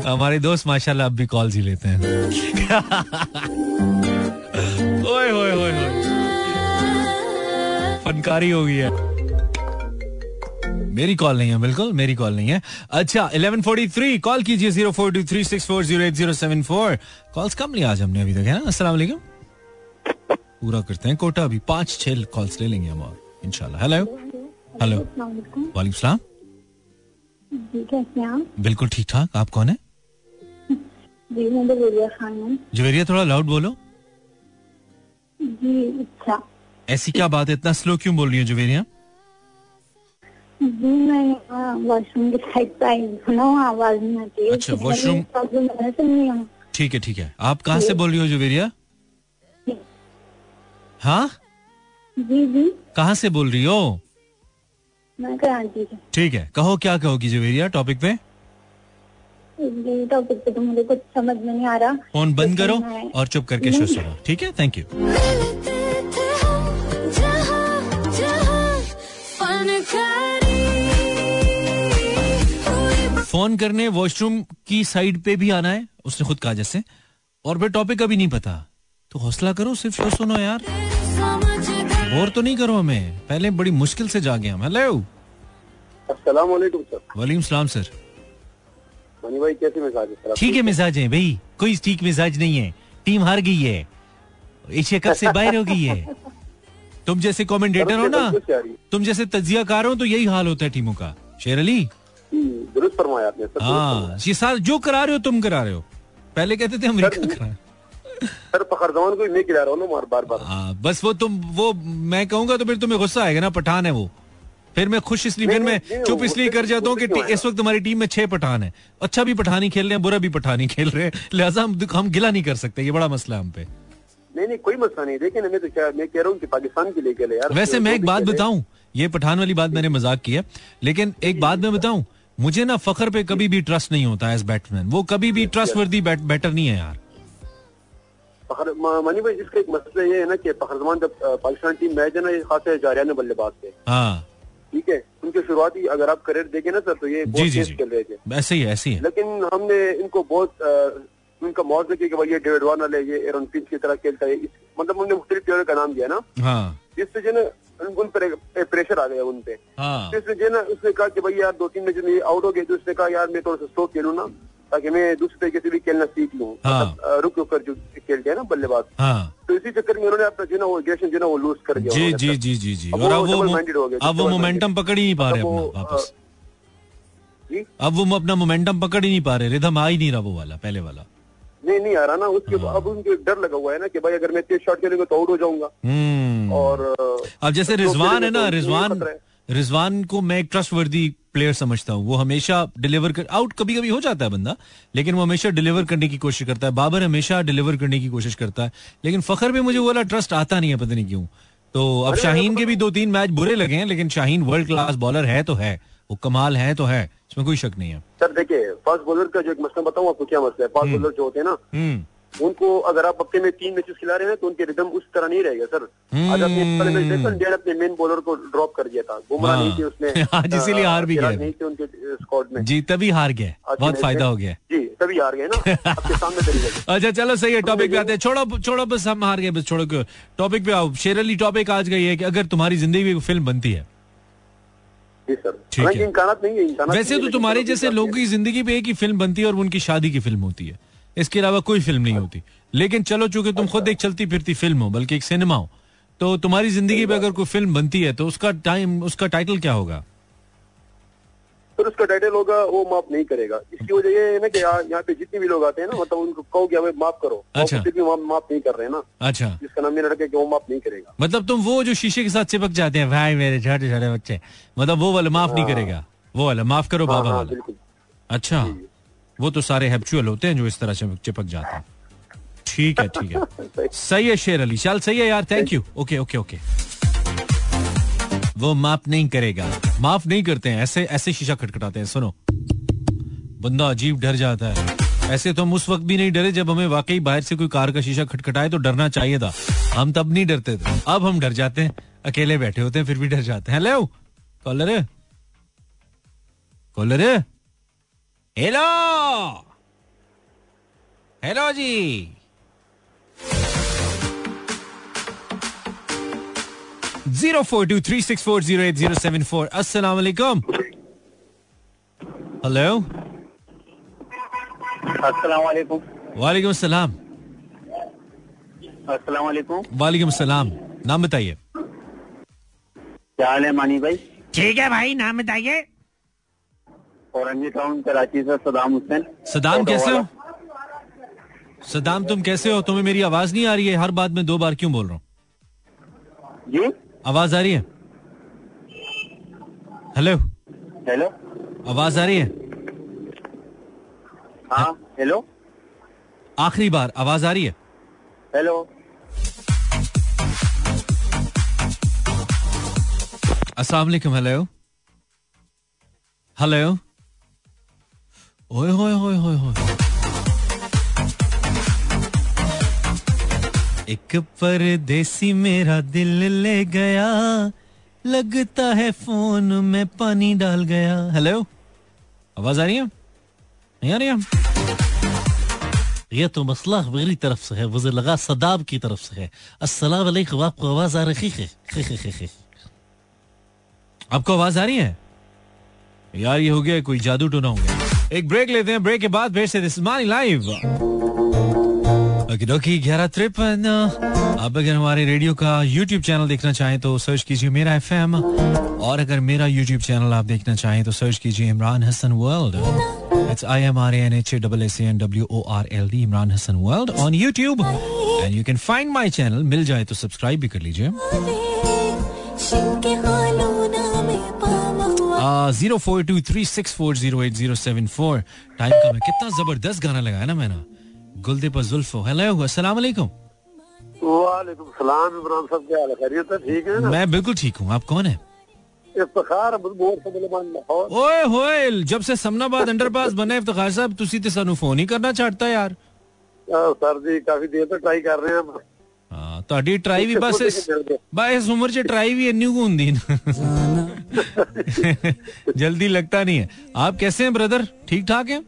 [SPEAKER 1] हमारे दोस्त, माशाल्लाह, अब भी कॉल्स ही लेते हैं. ओए, होए होए होए. फनकारी हो गई है। मेरी कॉल नहीं है बिल्कुल मेरी कॉल नहीं है। अच्छा 1143 कॉल कीजिए 0423640807 कॉल्स कम लिया आज हमने अभी तक है ना? अस्सलाम वालेकुम। पूरा करते हैं कोटा अभी। पाँच छह कॉल्स ले लेंगे हम और इंशाल्लाह। हेलो हेलो वालेकुम सलाम। बिल्कुल ठीक ठाक। आप कौन है?
[SPEAKER 2] जी मैं जवेरिया खान हूँ।
[SPEAKER 1] जवेरिया थोड़ा लाउड बोलो।
[SPEAKER 2] जी अच्छा।
[SPEAKER 1] ऐसी क्या बात है? इतना स्लो क्यों बोल रही हो जवेरिया
[SPEAKER 2] जी मैं वॉशरूम
[SPEAKER 1] अच्छा, वॉशरूम- ठीक है ठीक है। आप कहाँ से बोल रही हो जवेरिया हाँ?
[SPEAKER 2] जी जी।
[SPEAKER 1] कहाँ से बोल रही हो?
[SPEAKER 2] मैं कराची
[SPEAKER 1] ठीक है कहो क्या कहोगी जवेरिया टॉपिक पे?
[SPEAKER 2] टॉपिक पे तो मुझे कुछ समझ में नहीं आ रहा।
[SPEAKER 1] फ़ोन बंद करो और चुप करके शो सुनो ठीक है? थैंक यू फ़ोन करने वॉशरूम की साइड पे भी आना है उसने खुद कहा जैसे। और फिर टॉपिक का भी नहीं पता। तो हौसला करो सिर्फ़ शो सुनो यार। बोर तो नहीं करो हमें। पहले बड़ी मुश्किल से जागे हम। हेलो
[SPEAKER 3] अस्सलाम वालेकुम सर
[SPEAKER 1] सलाम सर।
[SPEAKER 3] मनी भाई कैसे मिजाज है
[SPEAKER 1] ठीक है मिजाज है भाई। कोई ठीक मिजाज नहीं है। टीम हार गई है। एशिया कप से बाहर हो गई है। तुम जैसे कमेंटेटर हो ना तुम जैसे तजिया कार हो तो यही हाल होता है टीमों का। शेर अली?
[SPEAKER 3] दुरुस्त फरमाया आपने सर
[SPEAKER 1] हाँ ये सार जो करा रहे हो तुम करा रहे हो। पहले कहते थे अमेरिका करा।
[SPEAKER 3] सर पखरजमान को मैं खिला रहा हूँ ना बार बार
[SPEAKER 1] हाँ बस वो तुम वो मैं कहूँगा तो फिर तुम्हें गुस्सा आएगा ना पठान है वो। फिर मैं खुश इसलिए फिर मैं चुप इसलिए कर जाता हूँ कि
[SPEAKER 3] क्यों
[SPEAKER 1] इस वक्त हमारी टीम में छह पठान है। अच्छा भी पठानी खेल रहे हैं बुरा भी पठानी खेल रहे हैं। लिहाजा हम हम गिला नहीं कर सकते ये बड़ा मसला है हम पे।
[SPEAKER 3] नहीं नहीं कोई मसला नहीं। देखे ना मैं तो क्या मैं कह रहा हूँ कि पाकिस्तान के लिए खेले यार।
[SPEAKER 1] वैसे मैं एक बात। बताऊँ ये पठान वाली बात मैंने मज़ाक किया लेकिन एक बात मैं बताऊँ मुझे ना फखर पे कभी भी ट्रस्ट नहीं होता एज बैट्समैन वो कभी भी ट्रस्ट वर्दी बैटर नहीं है यार.
[SPEAKER 3] फखर- मनी भाई जिसका एक मसला ये है ना कि पखरजमान जब पाकिस्तान टीम मैच है ना ये खास जारियाना बल्लेबाज थे
[SPEAKER 1] हाँ।
[SPEAKER 3] ठीक है? उनके शुरुआती अगर आप करियर देखें ना सर तो ये
[SPEAKER 1] जी
[SPEAKER 3] बहुत
[SPEAKER 1] जी
[SPEAKER 3] खेल रहे थे।
[SPEAKER 1] ऐसे ही ऐसे ही है।
[SPEAKER 3] लेकिन हमने इनको बहुत अ, उनका मौत किया कि भाई ये डेविड वार्नर है ये एरन फिंच की तरह खेलता है। मतलब हमने मुख्तलिफ़ प्लेयर का नाम दिया ना।
[SPEAKER 1] हाँ।
[SPEAKER 3] जिससे जो ना उन पर प्रेशर आ गया उन पे।
[SPEAKER 1] हाँ।
[SPEAKER 3] तो जो ना उसने कहा कि भाई यार दो तीन मैच आउट हो गए तो उसने कहा यार मैं थोड़ा सा स्लो खेलूँ ना ताकि मैं दूसरे तरीके से भी खेलना सीख लूँ।
[SPEAKER 1] हाँ।
[SPEAKER 3] मतलब, रुक रुक कर जो खेलते हैं ना बल्लेबाज।
[SPEAKER 1] हाँ।
[SPEAKER 3] तो इसी चक्कर में उन्होंने अपना जो ना वो एग्रेशन जो ना वो लूज कर दिया
[SPEAKER 1] जी जी जी जी जी।
[SPEAKER 3] अब
[SPEAKER 1] और
[SPEAKER 3] वो
[SPEAKER 1] अब वो मोमेंटम पकड़ ही नहीं पा रहे अपना वापस। अब वो अपना मोमेंटम पकड़ ही नहीं पा रहे रिदम आ ही नहीं रहा वो वाला पहले वाला।
[SPEAKER 3] नहीं नहीं आ रहा ना उसके
[SPEAKER 1] हाँ।
[SPEAKER 3] अब उनको डर लगा हुआ है ना कि भाई अगर मैं तेज शॉट खेलूँगा तो आउट हो जाऊँगा।
[SPEAKER 1] हम्म।
[SPEAKER 3] और
[SPEAKER 1] अब जैसे
[SPEAKER 3] तो
[SPEAKER 1] रिजवान है ना रिजवान रिजवान को मैं एक ट्रस्ट वर्दी प्लेयर समझता हूँ। वो हमेशा डिलीवर कर आउट कभी कभी हो जाता है बंदा लेकिन वो हमेशा डिलीवर करने की कोशिश करता है। बाबर हमेशा डिलीवर करने की कोशिश करता है। लेकिन फखर में मुझे वो वाला ट्रस्ट आता नहीं है पता नहीं क्यों। तो अब शाहीन के भी दो तीन मैच बुरे लगे हैं लेकिन शाहीन वर्ल्ड क्लास बॉलर है तो है। वो कमाल है तो है इसमें कोई शक नहीं है।
[SPEAKER 3] सर देखिए फास्ट बॉलर का जो एक मसला बताऊँ आपको क्या मसला है? फास्ट बॉलर जो होते हैं ना
[SPEAKER 1] हम्म।
[SPEAKER 3] उनको अगर आप हफ़्ते में तीन मैचेस खिला रहे हैं तो उनके रिदम उस तरह नहीं रहेगा सर। आज आपने पहले मैच देखा इंडिया ने अपने मेन बॉलर को ड्रॉप कर दिया था। बुमराह
[SPEAKER 1] हाँ।
[SPEAKER 3] नहीं थे उसमें।
[SPEAKER 1] आज इसीलिए हार भी गए।
[SPEAKER 3] नहीं थे उनके स्क्वाड में।
[SPEAKER 1] जी तभी हार गए। बहुत फ़ायदा हो गया।
[SPEAKER 3] जी तभी हार गए ना। आपके सामने
[SPEAKER 1] अच्छा चलो सही है टॉपिक पे आते हैं। छोड़ो छोड़ो बस हम हार गए बस छोड़ो। टॉपिक पे आओ। शेर अली टॉपिक आज गई है कि अगर तुम्हारी ज़िंदगी में फ़िल्म बनती है ठीक है।
[SPEAKER 3] इम्कानात नहीं है इम्कानात
[SPEAKER 1] वैसे तो तुम्हारे जैसे लोगों की ज़िंदगी पे एक ही फ़िल्म बनती है और उनकी शादी की फ़िल्म होती है। इसके अलावा कोई फ़िल्म नहीं होती। लेकिन चलो चूँकि तुम खुद एक चलती फिरती फ़िल्म हो बल्कि एक सिनेमा हो तो तुम्हारी ज़िंदगी पे अगर कोई फ़िल्म बनती है तो उसका टाइम उसका टाइटल क्या होगा?
[SPEAKER 3] फिर उसका टाइटल होगा वो माफ़ नहीं करेगा। इसकी वजह ये है ना कि यहाँ पे जितने भी लोग आते हैं ना मतलब उनको कहो कि हमें माफ़ करो।
[SPEAKER 1] अच्छा।
[SPEAKER 3] फिर भी माफ़ नहीं कर रहे हैं ना।
[SPEAKER 1] अच्छा।
[SPEAKER 3] जिसका नाम ये लड़का है कि वो माफ़ नहीं करेगा।
[SPEAKER 1] मतलब तुम वो जो शीशे के साथ चिपक जाते हैं भाई मेरे छोटे छोटे बच्चे मतलब वो वाला माफ़ नहीं करेगा। वो वाला माफ़ करो
[SPEAKER 3] हाँ
[SPEAKER 1] बाबा
[SPEAKER 3] हाँ
[SPEAKER 1] वाला।
[SPEAKER 3] बिल्कुल।
[SPEAKER 1] अच्छा। वो तो सारे हैप्चुअल होते हैं जो इस तरह से चिपक जाते हैं। ठीक है ठीक है। सही। है शेर अली। चल सही है यार। Thank you okay okay okay वो माफ़ नहीं करेगा। माफ़ नहीं करते हैं, ऐसे ऐसे शीशा खटखटाते हैं, सुनो। बंदा अजीब डर जाता है। ऐसे तो हम उस वक्त भी नहीं डरे जब हमें वाकई बाहर से कोई कार का शीशा खटखटाए तो डरना चाहिए था। हम तब नहीं डरते थे। अब हम डर जाते हैं। अकेले बैठे होते हैं, फिर भी डर जाते हैं। Hello, caller. है कॉलर। है hello. Hello ji. Zero four two three six four zero eight zero seven four अस्सलाम वालेकुम हेलो
[SPEAKER 11] अस्सलाम वालेकुम
[SPEAKER 1] वालेकुम सलाम
[SPEAKER 11] अस्सलाम वालेकुम
[SPEAKER 1] वालेकुम सलाम नाम बताइए
[SPEAKER 11] क्या हाल है मानी भाई?
[SPEAKER 1] ठीक है भाई नाम बताइए।
[SPEAKER 11] औरंगी टाउन कराची से सदाम हुसैन।
[SPEAKER 1] सदाम कैसे हो? सदाम तुम कैसे हो? तुम्हें मेरी आवाज़ नहीं आ रही है। हर बात में दो बार क्यों बोल रहा हूँ?
[SPEAKER 11] जी?
[SPEAKER 1] आवाज़ आ रही है? हेलो
[SPEAKER 11] हेलो
[SPEAKER 1] आवाज़ आ रही है?
[SPEAKER 11] हाँ हेलो
[SPEAKER 1] आखिरी बार आवाज़ आ रही है?
[SPEAKER 11] हेलो
[SPEAKER 1] अस्सलाम वालेकुम हेलो हेलो ओए होए होए होए होए। एक परदेसी मेरा दिल ले गया। लगता है फ़ोन में पानी डाल गया। हेलो आवाज़ आ रही है? नहीं आ रही है? ये तो मसला मेरी तरफ़ से है मुझे लगा सदाब की तरफ़ से है। अस्सलाम वालेकुम आपको आवाज़ आ रही है? आपको आवाज़ आ रही है? यार, ये हो गया, कोई जादू टोना हो गया। एक ब्रेक लेते हैं ब्रेक के बाद फिर से दिस लाइव ओके ग्यारह तिरपन आप अगर हमारे रेडियो का यूट्यूब चैनल देखना चाहें तो सर्च कीजिए मेरा एफएम और अगर मेरा यूट्यूब चैनल आप देखना चाहें तो सर्च कीजिए Imran Hasan world it's I M R N H double S N W O R L D Imran Hasan world on YouTube and you can find my channel मिल जाए तो subscribe भी कर लीजिए। Zero four two three six four zero eight zero seven four time का मैं कितना ज़बरदस्त गाना लगाया ना मैंने। गुलदे पर जुल्फो हेलो अस्सलाम वालेकुम
[SPEAKER 3] वालेकुम सलाम इमरान साहब क्या हाल है खैरियत है ठीक है ना
[SPEAKER 1] मैं बिल्कुल ठीक हूँ आप कौन है
[SPEAKER 3] इफ्तिखार बोर से मुसलमान लाहौर
[SPEAKER 1] ओए होए जब से समनाबाद अंडरपास बना है इफ्तिखार साहब तुसी ते सानू फोन ही करना चाहता यार
[SPEAKER 3] अह, सर जी काफी देर तक ट्राई कर रहे हैं
[SPEAKER 1] ਹਾਂ ਤੁਹਾਡੀ ਟਰਾਈ ਵੀ ਬਸ ਇਸ ਬਸ ਇਸ ਉਮਰ 'ਚ ਟਰਾਈ ਵੀ ਇੰਨੀ ਕੁ ਹੁੰਦੀ ਨਾ जल्दी लगता नहीं है आप कैसे हैं ब्रदर ठीक ठाक हैं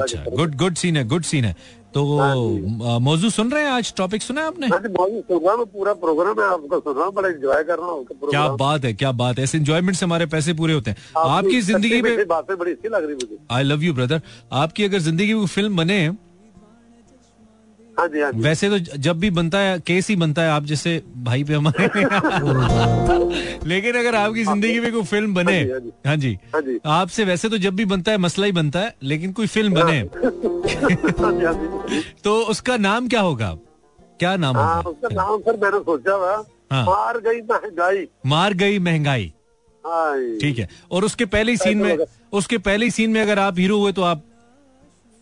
[SPEAKER 1] अच्छा गुड गुड सीन है गुड सीन है। तो अ, मौजू सुन रहे हैं आज? टॉपिक सुना है आपने?
[SPEAKER 3] हाँ हूँ पूरा प्रोग्राम है आपका सुन रहा हूँ बड़ा एंजॉय कर रहा हूँ
[SPEAKER 1] क्या बात है क्या बात है। ऐसे एंजॉयमेंट से हमारे पैसे पूरे होते हैं। आपकी ज़िंदगी में
[SPEAKER 3] बातें बड़ी अच्छी लग रही मुझे।
[SPEAKER 1] आई लव यू ब्रदर आपकी अगर ज़िंदगी में फ़िल्म बने
[SPEAKER 3] हाँ जी हाँ जी।
[SPEAKER 1] वैसे तो जब भी बनता है केस ही बनता है आप जैसे भाई पे हमारे लेकिन अगर आपकी ज़िंदगी में कोई फ़िल्म बने
[SPEAKER 3] हाँ जी,
[SPEAKER 1] हाँ जी। आपसे वैसे तो जब भी बनता है मसला ही बनता है लेकिन कोई फ़िल्म बने। तो उसका नाम क्या होगा? क्या नाम होगा?
[SPEAKER 3] उसका नाम सर मैंने सोचा हुआ। मार गई महँगाई।
[SPEAKER 1] मार गई महँगाई। ठीक है। और उसके पहले ही सीन में उसके पहले ही सीन में अगर आप हीरो हुए तो आप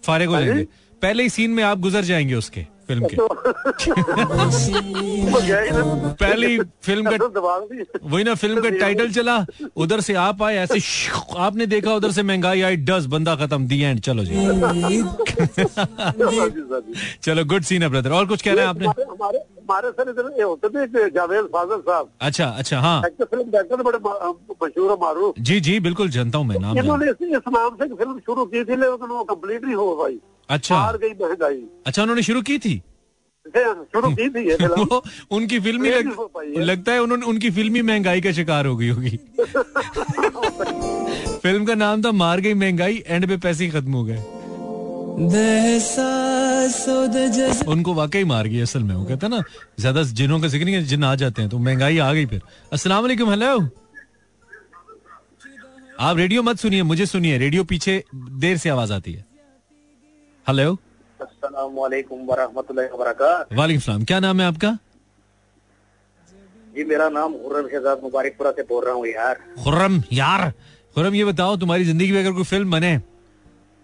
[SPEAKER 1] फारिग हो
[SPEAKER 3] हाँ
[SPEAKER 1] जाएँगे। पहले ही सीन में आप गुजर जाएँगे उसके फ़िल्म के। पहली फ़िल्म का वही ना फ़िल्म का टाइटल चला उधर से आप आए ऐसे आपने देखा उधर से महँगाई आई डस बंदा खत्म दी एंड चलो जी। चलो गुड सीन है ब्रदर और कुछ कह रहे हैं आपने?
[SPEAKER 3] हमारे सर इधर ये होते थे जावेद फाजल साहब।
[SPEAKER 1] अच्छा अच्छा हाँ।
[SPEAKER 3] फ़िल्म डायरेक्टर बड़े मशहूर और मारूफ।
[SPEAKER 1] जी जी बिल्कुल जानता हूँ मैं नाम
[SPEAKER 3] इन्होंने इस, नाम से फ़िल्म शुरू की थी लेकिन वो कंप्लीट नहीं हो पाई।
[SPEAKER 1] अच्छा।
[SPEAKER 3] हार गई महँगाई।
[SPEAKER 1] अच्छा उन्होंने शुरू की थी?
[SPEAKER 3] शुरू की थी
[SPEAKER 1] वो उनकी फ़िल्म लग, लगता है उन्होंने उनकी फिल्मी महँगाई का शिकार हो गई होगी। फ़िल्म का नाम था मार गई महँगाई एंड पे पैसे ही खत्म हो गए। उनको वाकई मार गई असल में वो कहते हैं ना ज़्यादा जिनों का ज़िक्र नहीं है जिन आ जाते हैं तो महँगाई आ गई फिर। अस्सलाम वालेकुम हेलो। आप रेडियो मत सुनिए मुझे सुनिए रेडियो पीछे देर से आवाज़ आती है। हेलो वालेकुम क्या नाम है आपका
[SPEAKER 11] जी मेरा नाम हुर्रम शहजाद मुबारकपुरा से बोल रहा हूँ यार।
[SPEAKER 1] खुर्रम यार। खुर्रम ये बताओ तुम्हारी ज़िंदगी में अगर कोई फ़िल्म बने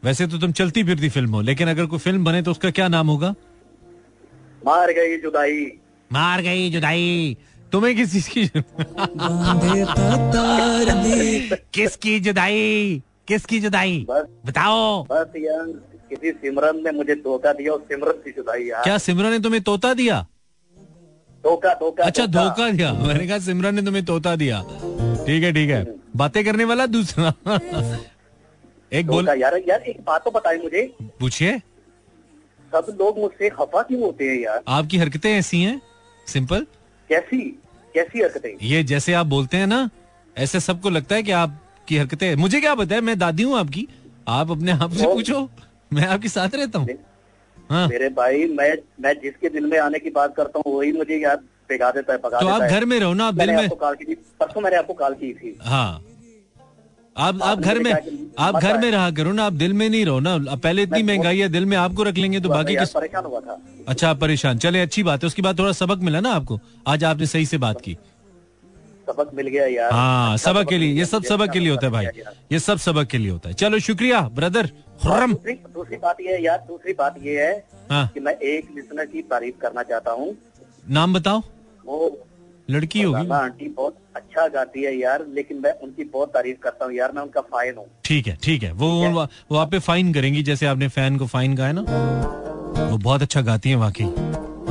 [SPEAKER 1] वैसे तो तुम चलती फिरती फ़िल्म हो लेकिन अगर कोई फ़िल्म बने तो उसका क्या नाम होगा?
[SPEAKER 11] मार गई जुदाई।
[SPEAKER 1] मार गई जुदाई। तुम्हें किस चीज़ की किसकी जुदाई? किसकी जुदाई? बताओ।
[SPEAKER 11] बस यार किसी सिमरन ने मुझे धोखा दिया और सिमरन की जुदाई यार।
[SPEAKER 1] क्या सिमरन ने तुम्हें तोता दिया?
[SPEAKER 11] धोखा धोखा
[SPEAKER 1] अच्छा धोखा। दिया। मैंने कहा सिमरन ने तुम्हें तोता दिया। ठीक है ठीक है। बातें करने वाला दूसरा। एक बोल।
[SPEAKER 11] यार यार एक बात तो बताई मुझे।
[SPEAKER 1] पूछिए।
[SPEAKER 11] सब लोग मुझसे खफा क्यों होते हैं यार?
[SPEAKER 1] आपकी हरकतें ऐसी हैं? सिंपल।
[SPEAKER 11] कैसी कैसी हरकतें?
[SPEAKER 1] ये जैसे आप बोलते हैं ना ऐसे सबको लगता है कि आपकी हरकतें मुझे क्या पता है? मैं दादी हूँ आपकी। आप अपने आप से पूछो। मैं आपके साथ रहता हूँ। हाँ।
[SPEAKER 11] मेरे भाई मैं मैं जिसके दिल में आने की बात करता हूँ वही मुझे याद पिघा देता है पका
[SPEAKER 1] तो आप घर में रहो ना आप दिल में
[SPEAKER 11] आपको कॉल की थी परसों मैंने आपको कॉल की थी।
[SPEAKER 1] हाँ। आप आप घर में आप घर में रहा करो ना आप दिल में नहीं रहो ना। पहले इतनी महँगाई है दिल में आपको रख लेंगे तो बाकी किस
[SPEAKER 11] परेशान हुआ था।
[SPEAKER 1] अच्छा आप परेशान। चले अच्छी बात है। उसके बाद थोड़ा सबक मिला ना आपको। आज आपने सही से बात की।
[SPEAKER 11] सबक मिल गया यार।
[SPEAKER 1] हाँ
[SPEAKER 11] अच्छा
[SPEAKER 1] सबक के लिए ये सब सबक के लिए होता है भाई। ये सब सबक के लिए होता है। चलो शुक्रिया ब्रदर खुर्रम।
[SPEAKER 11] दूसरी दूसरी बात ये है यार दूसरी बात ये है
[SPEAKER 1] हाँ।
[SPEAKER 11] कि मैं एक लिसनर की तारीफ़ करना चाहता हूँ।
[SPEAKER 1] नाम बताओ।
[SPEAKER 11] वो
[SPEAKER 1] लड़की होगी।
[SPEAKER 11] आंटी बहुत अच्छा गाती है यार लेकिन मैं उनकी बहुत तारीफ़ करता हूँ यार मैं उनका फाइन हूँ।
[SPEAKER 1] ठीक है ठीक है। वो वो, वो आप पे फाइन करेंगी जैसे आपने फ़ैन को फाइन कहा है ना? वो बहुत अच्छा गाती है वाकई।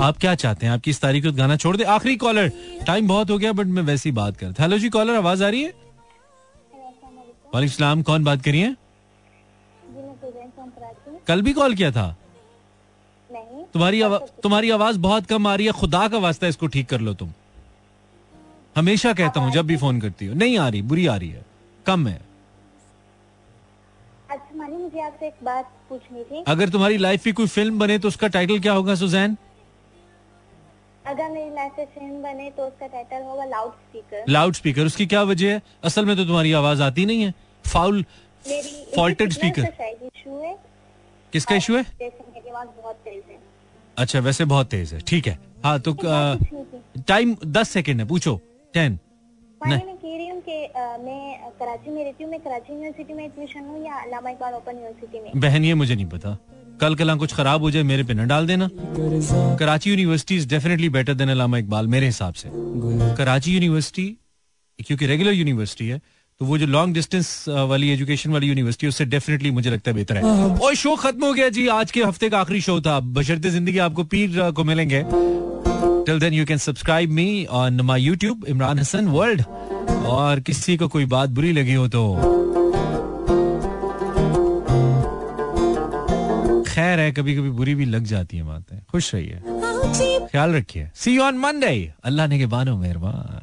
[SPEAKER 1] आप क्या चाहते हैं? आपकी इस तारीख को गाना छोड़ दे। आखिरी कॉलर टाइम बहुत हो गया बट मैं वैसे ही बात करता हेलो जी कॉलर आवाज़ आ रही है? वालेकुम सलाम कौन बात करिए कल भी कॉल किया था? तुम्हारी आवा, तुम्हारी आवाज़ बहुत कम आ रही है। खुदा का वास्ता इसको ठीक कर लो तुम। हमेशा कहता हूँ जब भी फ़ोन करती हो। नहीं आ रही बुरी आ रही है। कम है।
[SPEAKER 12] अच्छा मुझे आपसे एक बात पूछनी थी।
[SPEAKER 1] अगर तुम्हारी लाइफ की कोई फ़िल्म बने तो उसका टाइटल क्या होगा सुजैन?
[SPEAKER 12] अगर मेरी लाइफ से फ़िल्म बने तो उसका टाइटल होगा लाउड स्पीकर
[SPEAKER 1] लाउड स्पीकर उसकी क्या वजह है? असल में तो तुम्हारी आवाज़ आती नहीं है। फाउल
[SPEAKER 12] मेरी
[SPEAKER 1] Faulted
[SPEAKER 12] इसी signal
[SPEAKER 1] speaker.
[SPEAKER 12] से शायद इशू है।
[SPEAKER 1] किसका इशू है?
[SPEAKER 12] है
[SPEAKER 1] अच्छा वैसे बहुत तेज है। ठीक है। हाँ तो टाइम दस सेकेंड है पूछो। टेन
[SPEAKER 12] मैं कह रही हूँ कि मैं कराची में रहती हूँ। मैं कराची यूनिवर्सिटी में एडमिशन हूँ या अलामा इकबाल ओपन यूनिवर्सिटी में?
[SPEAKER 1] बहन ये मुझे नहीं पता। कल कल कुछ खराब हो जाए, मेरे पे न डाल देना। Karachi university is definitely better than Allama Iqbal मेरे हिसाब से। कराची यूनिवर्सिटी, क्योंकि रेगुलर यूनिवर्सिटी है तो वो जो लॉन्ग डिस्टेंस वाली एजुकेशन वाली यूनिवर्सिटी उससे डेफिनेटली मुझे लगता है बेहतर है। और शो खत्म हो गया जी, आज के हफ़्ते का आखिरी शो था। बशरते ज़िंदगी आपको पीर को मिलेंगे। Till then you can subscribe me on my YouTube Imran Hasan world और किसी को कोई बात बुरी लगी हो तो खैर है कभी कभी बुरी भी लग जाती है बातें। खुश रहिए। ख्याल रखिए। सी ऑन मंडे अल्लाह ने के बानो मेहरबान।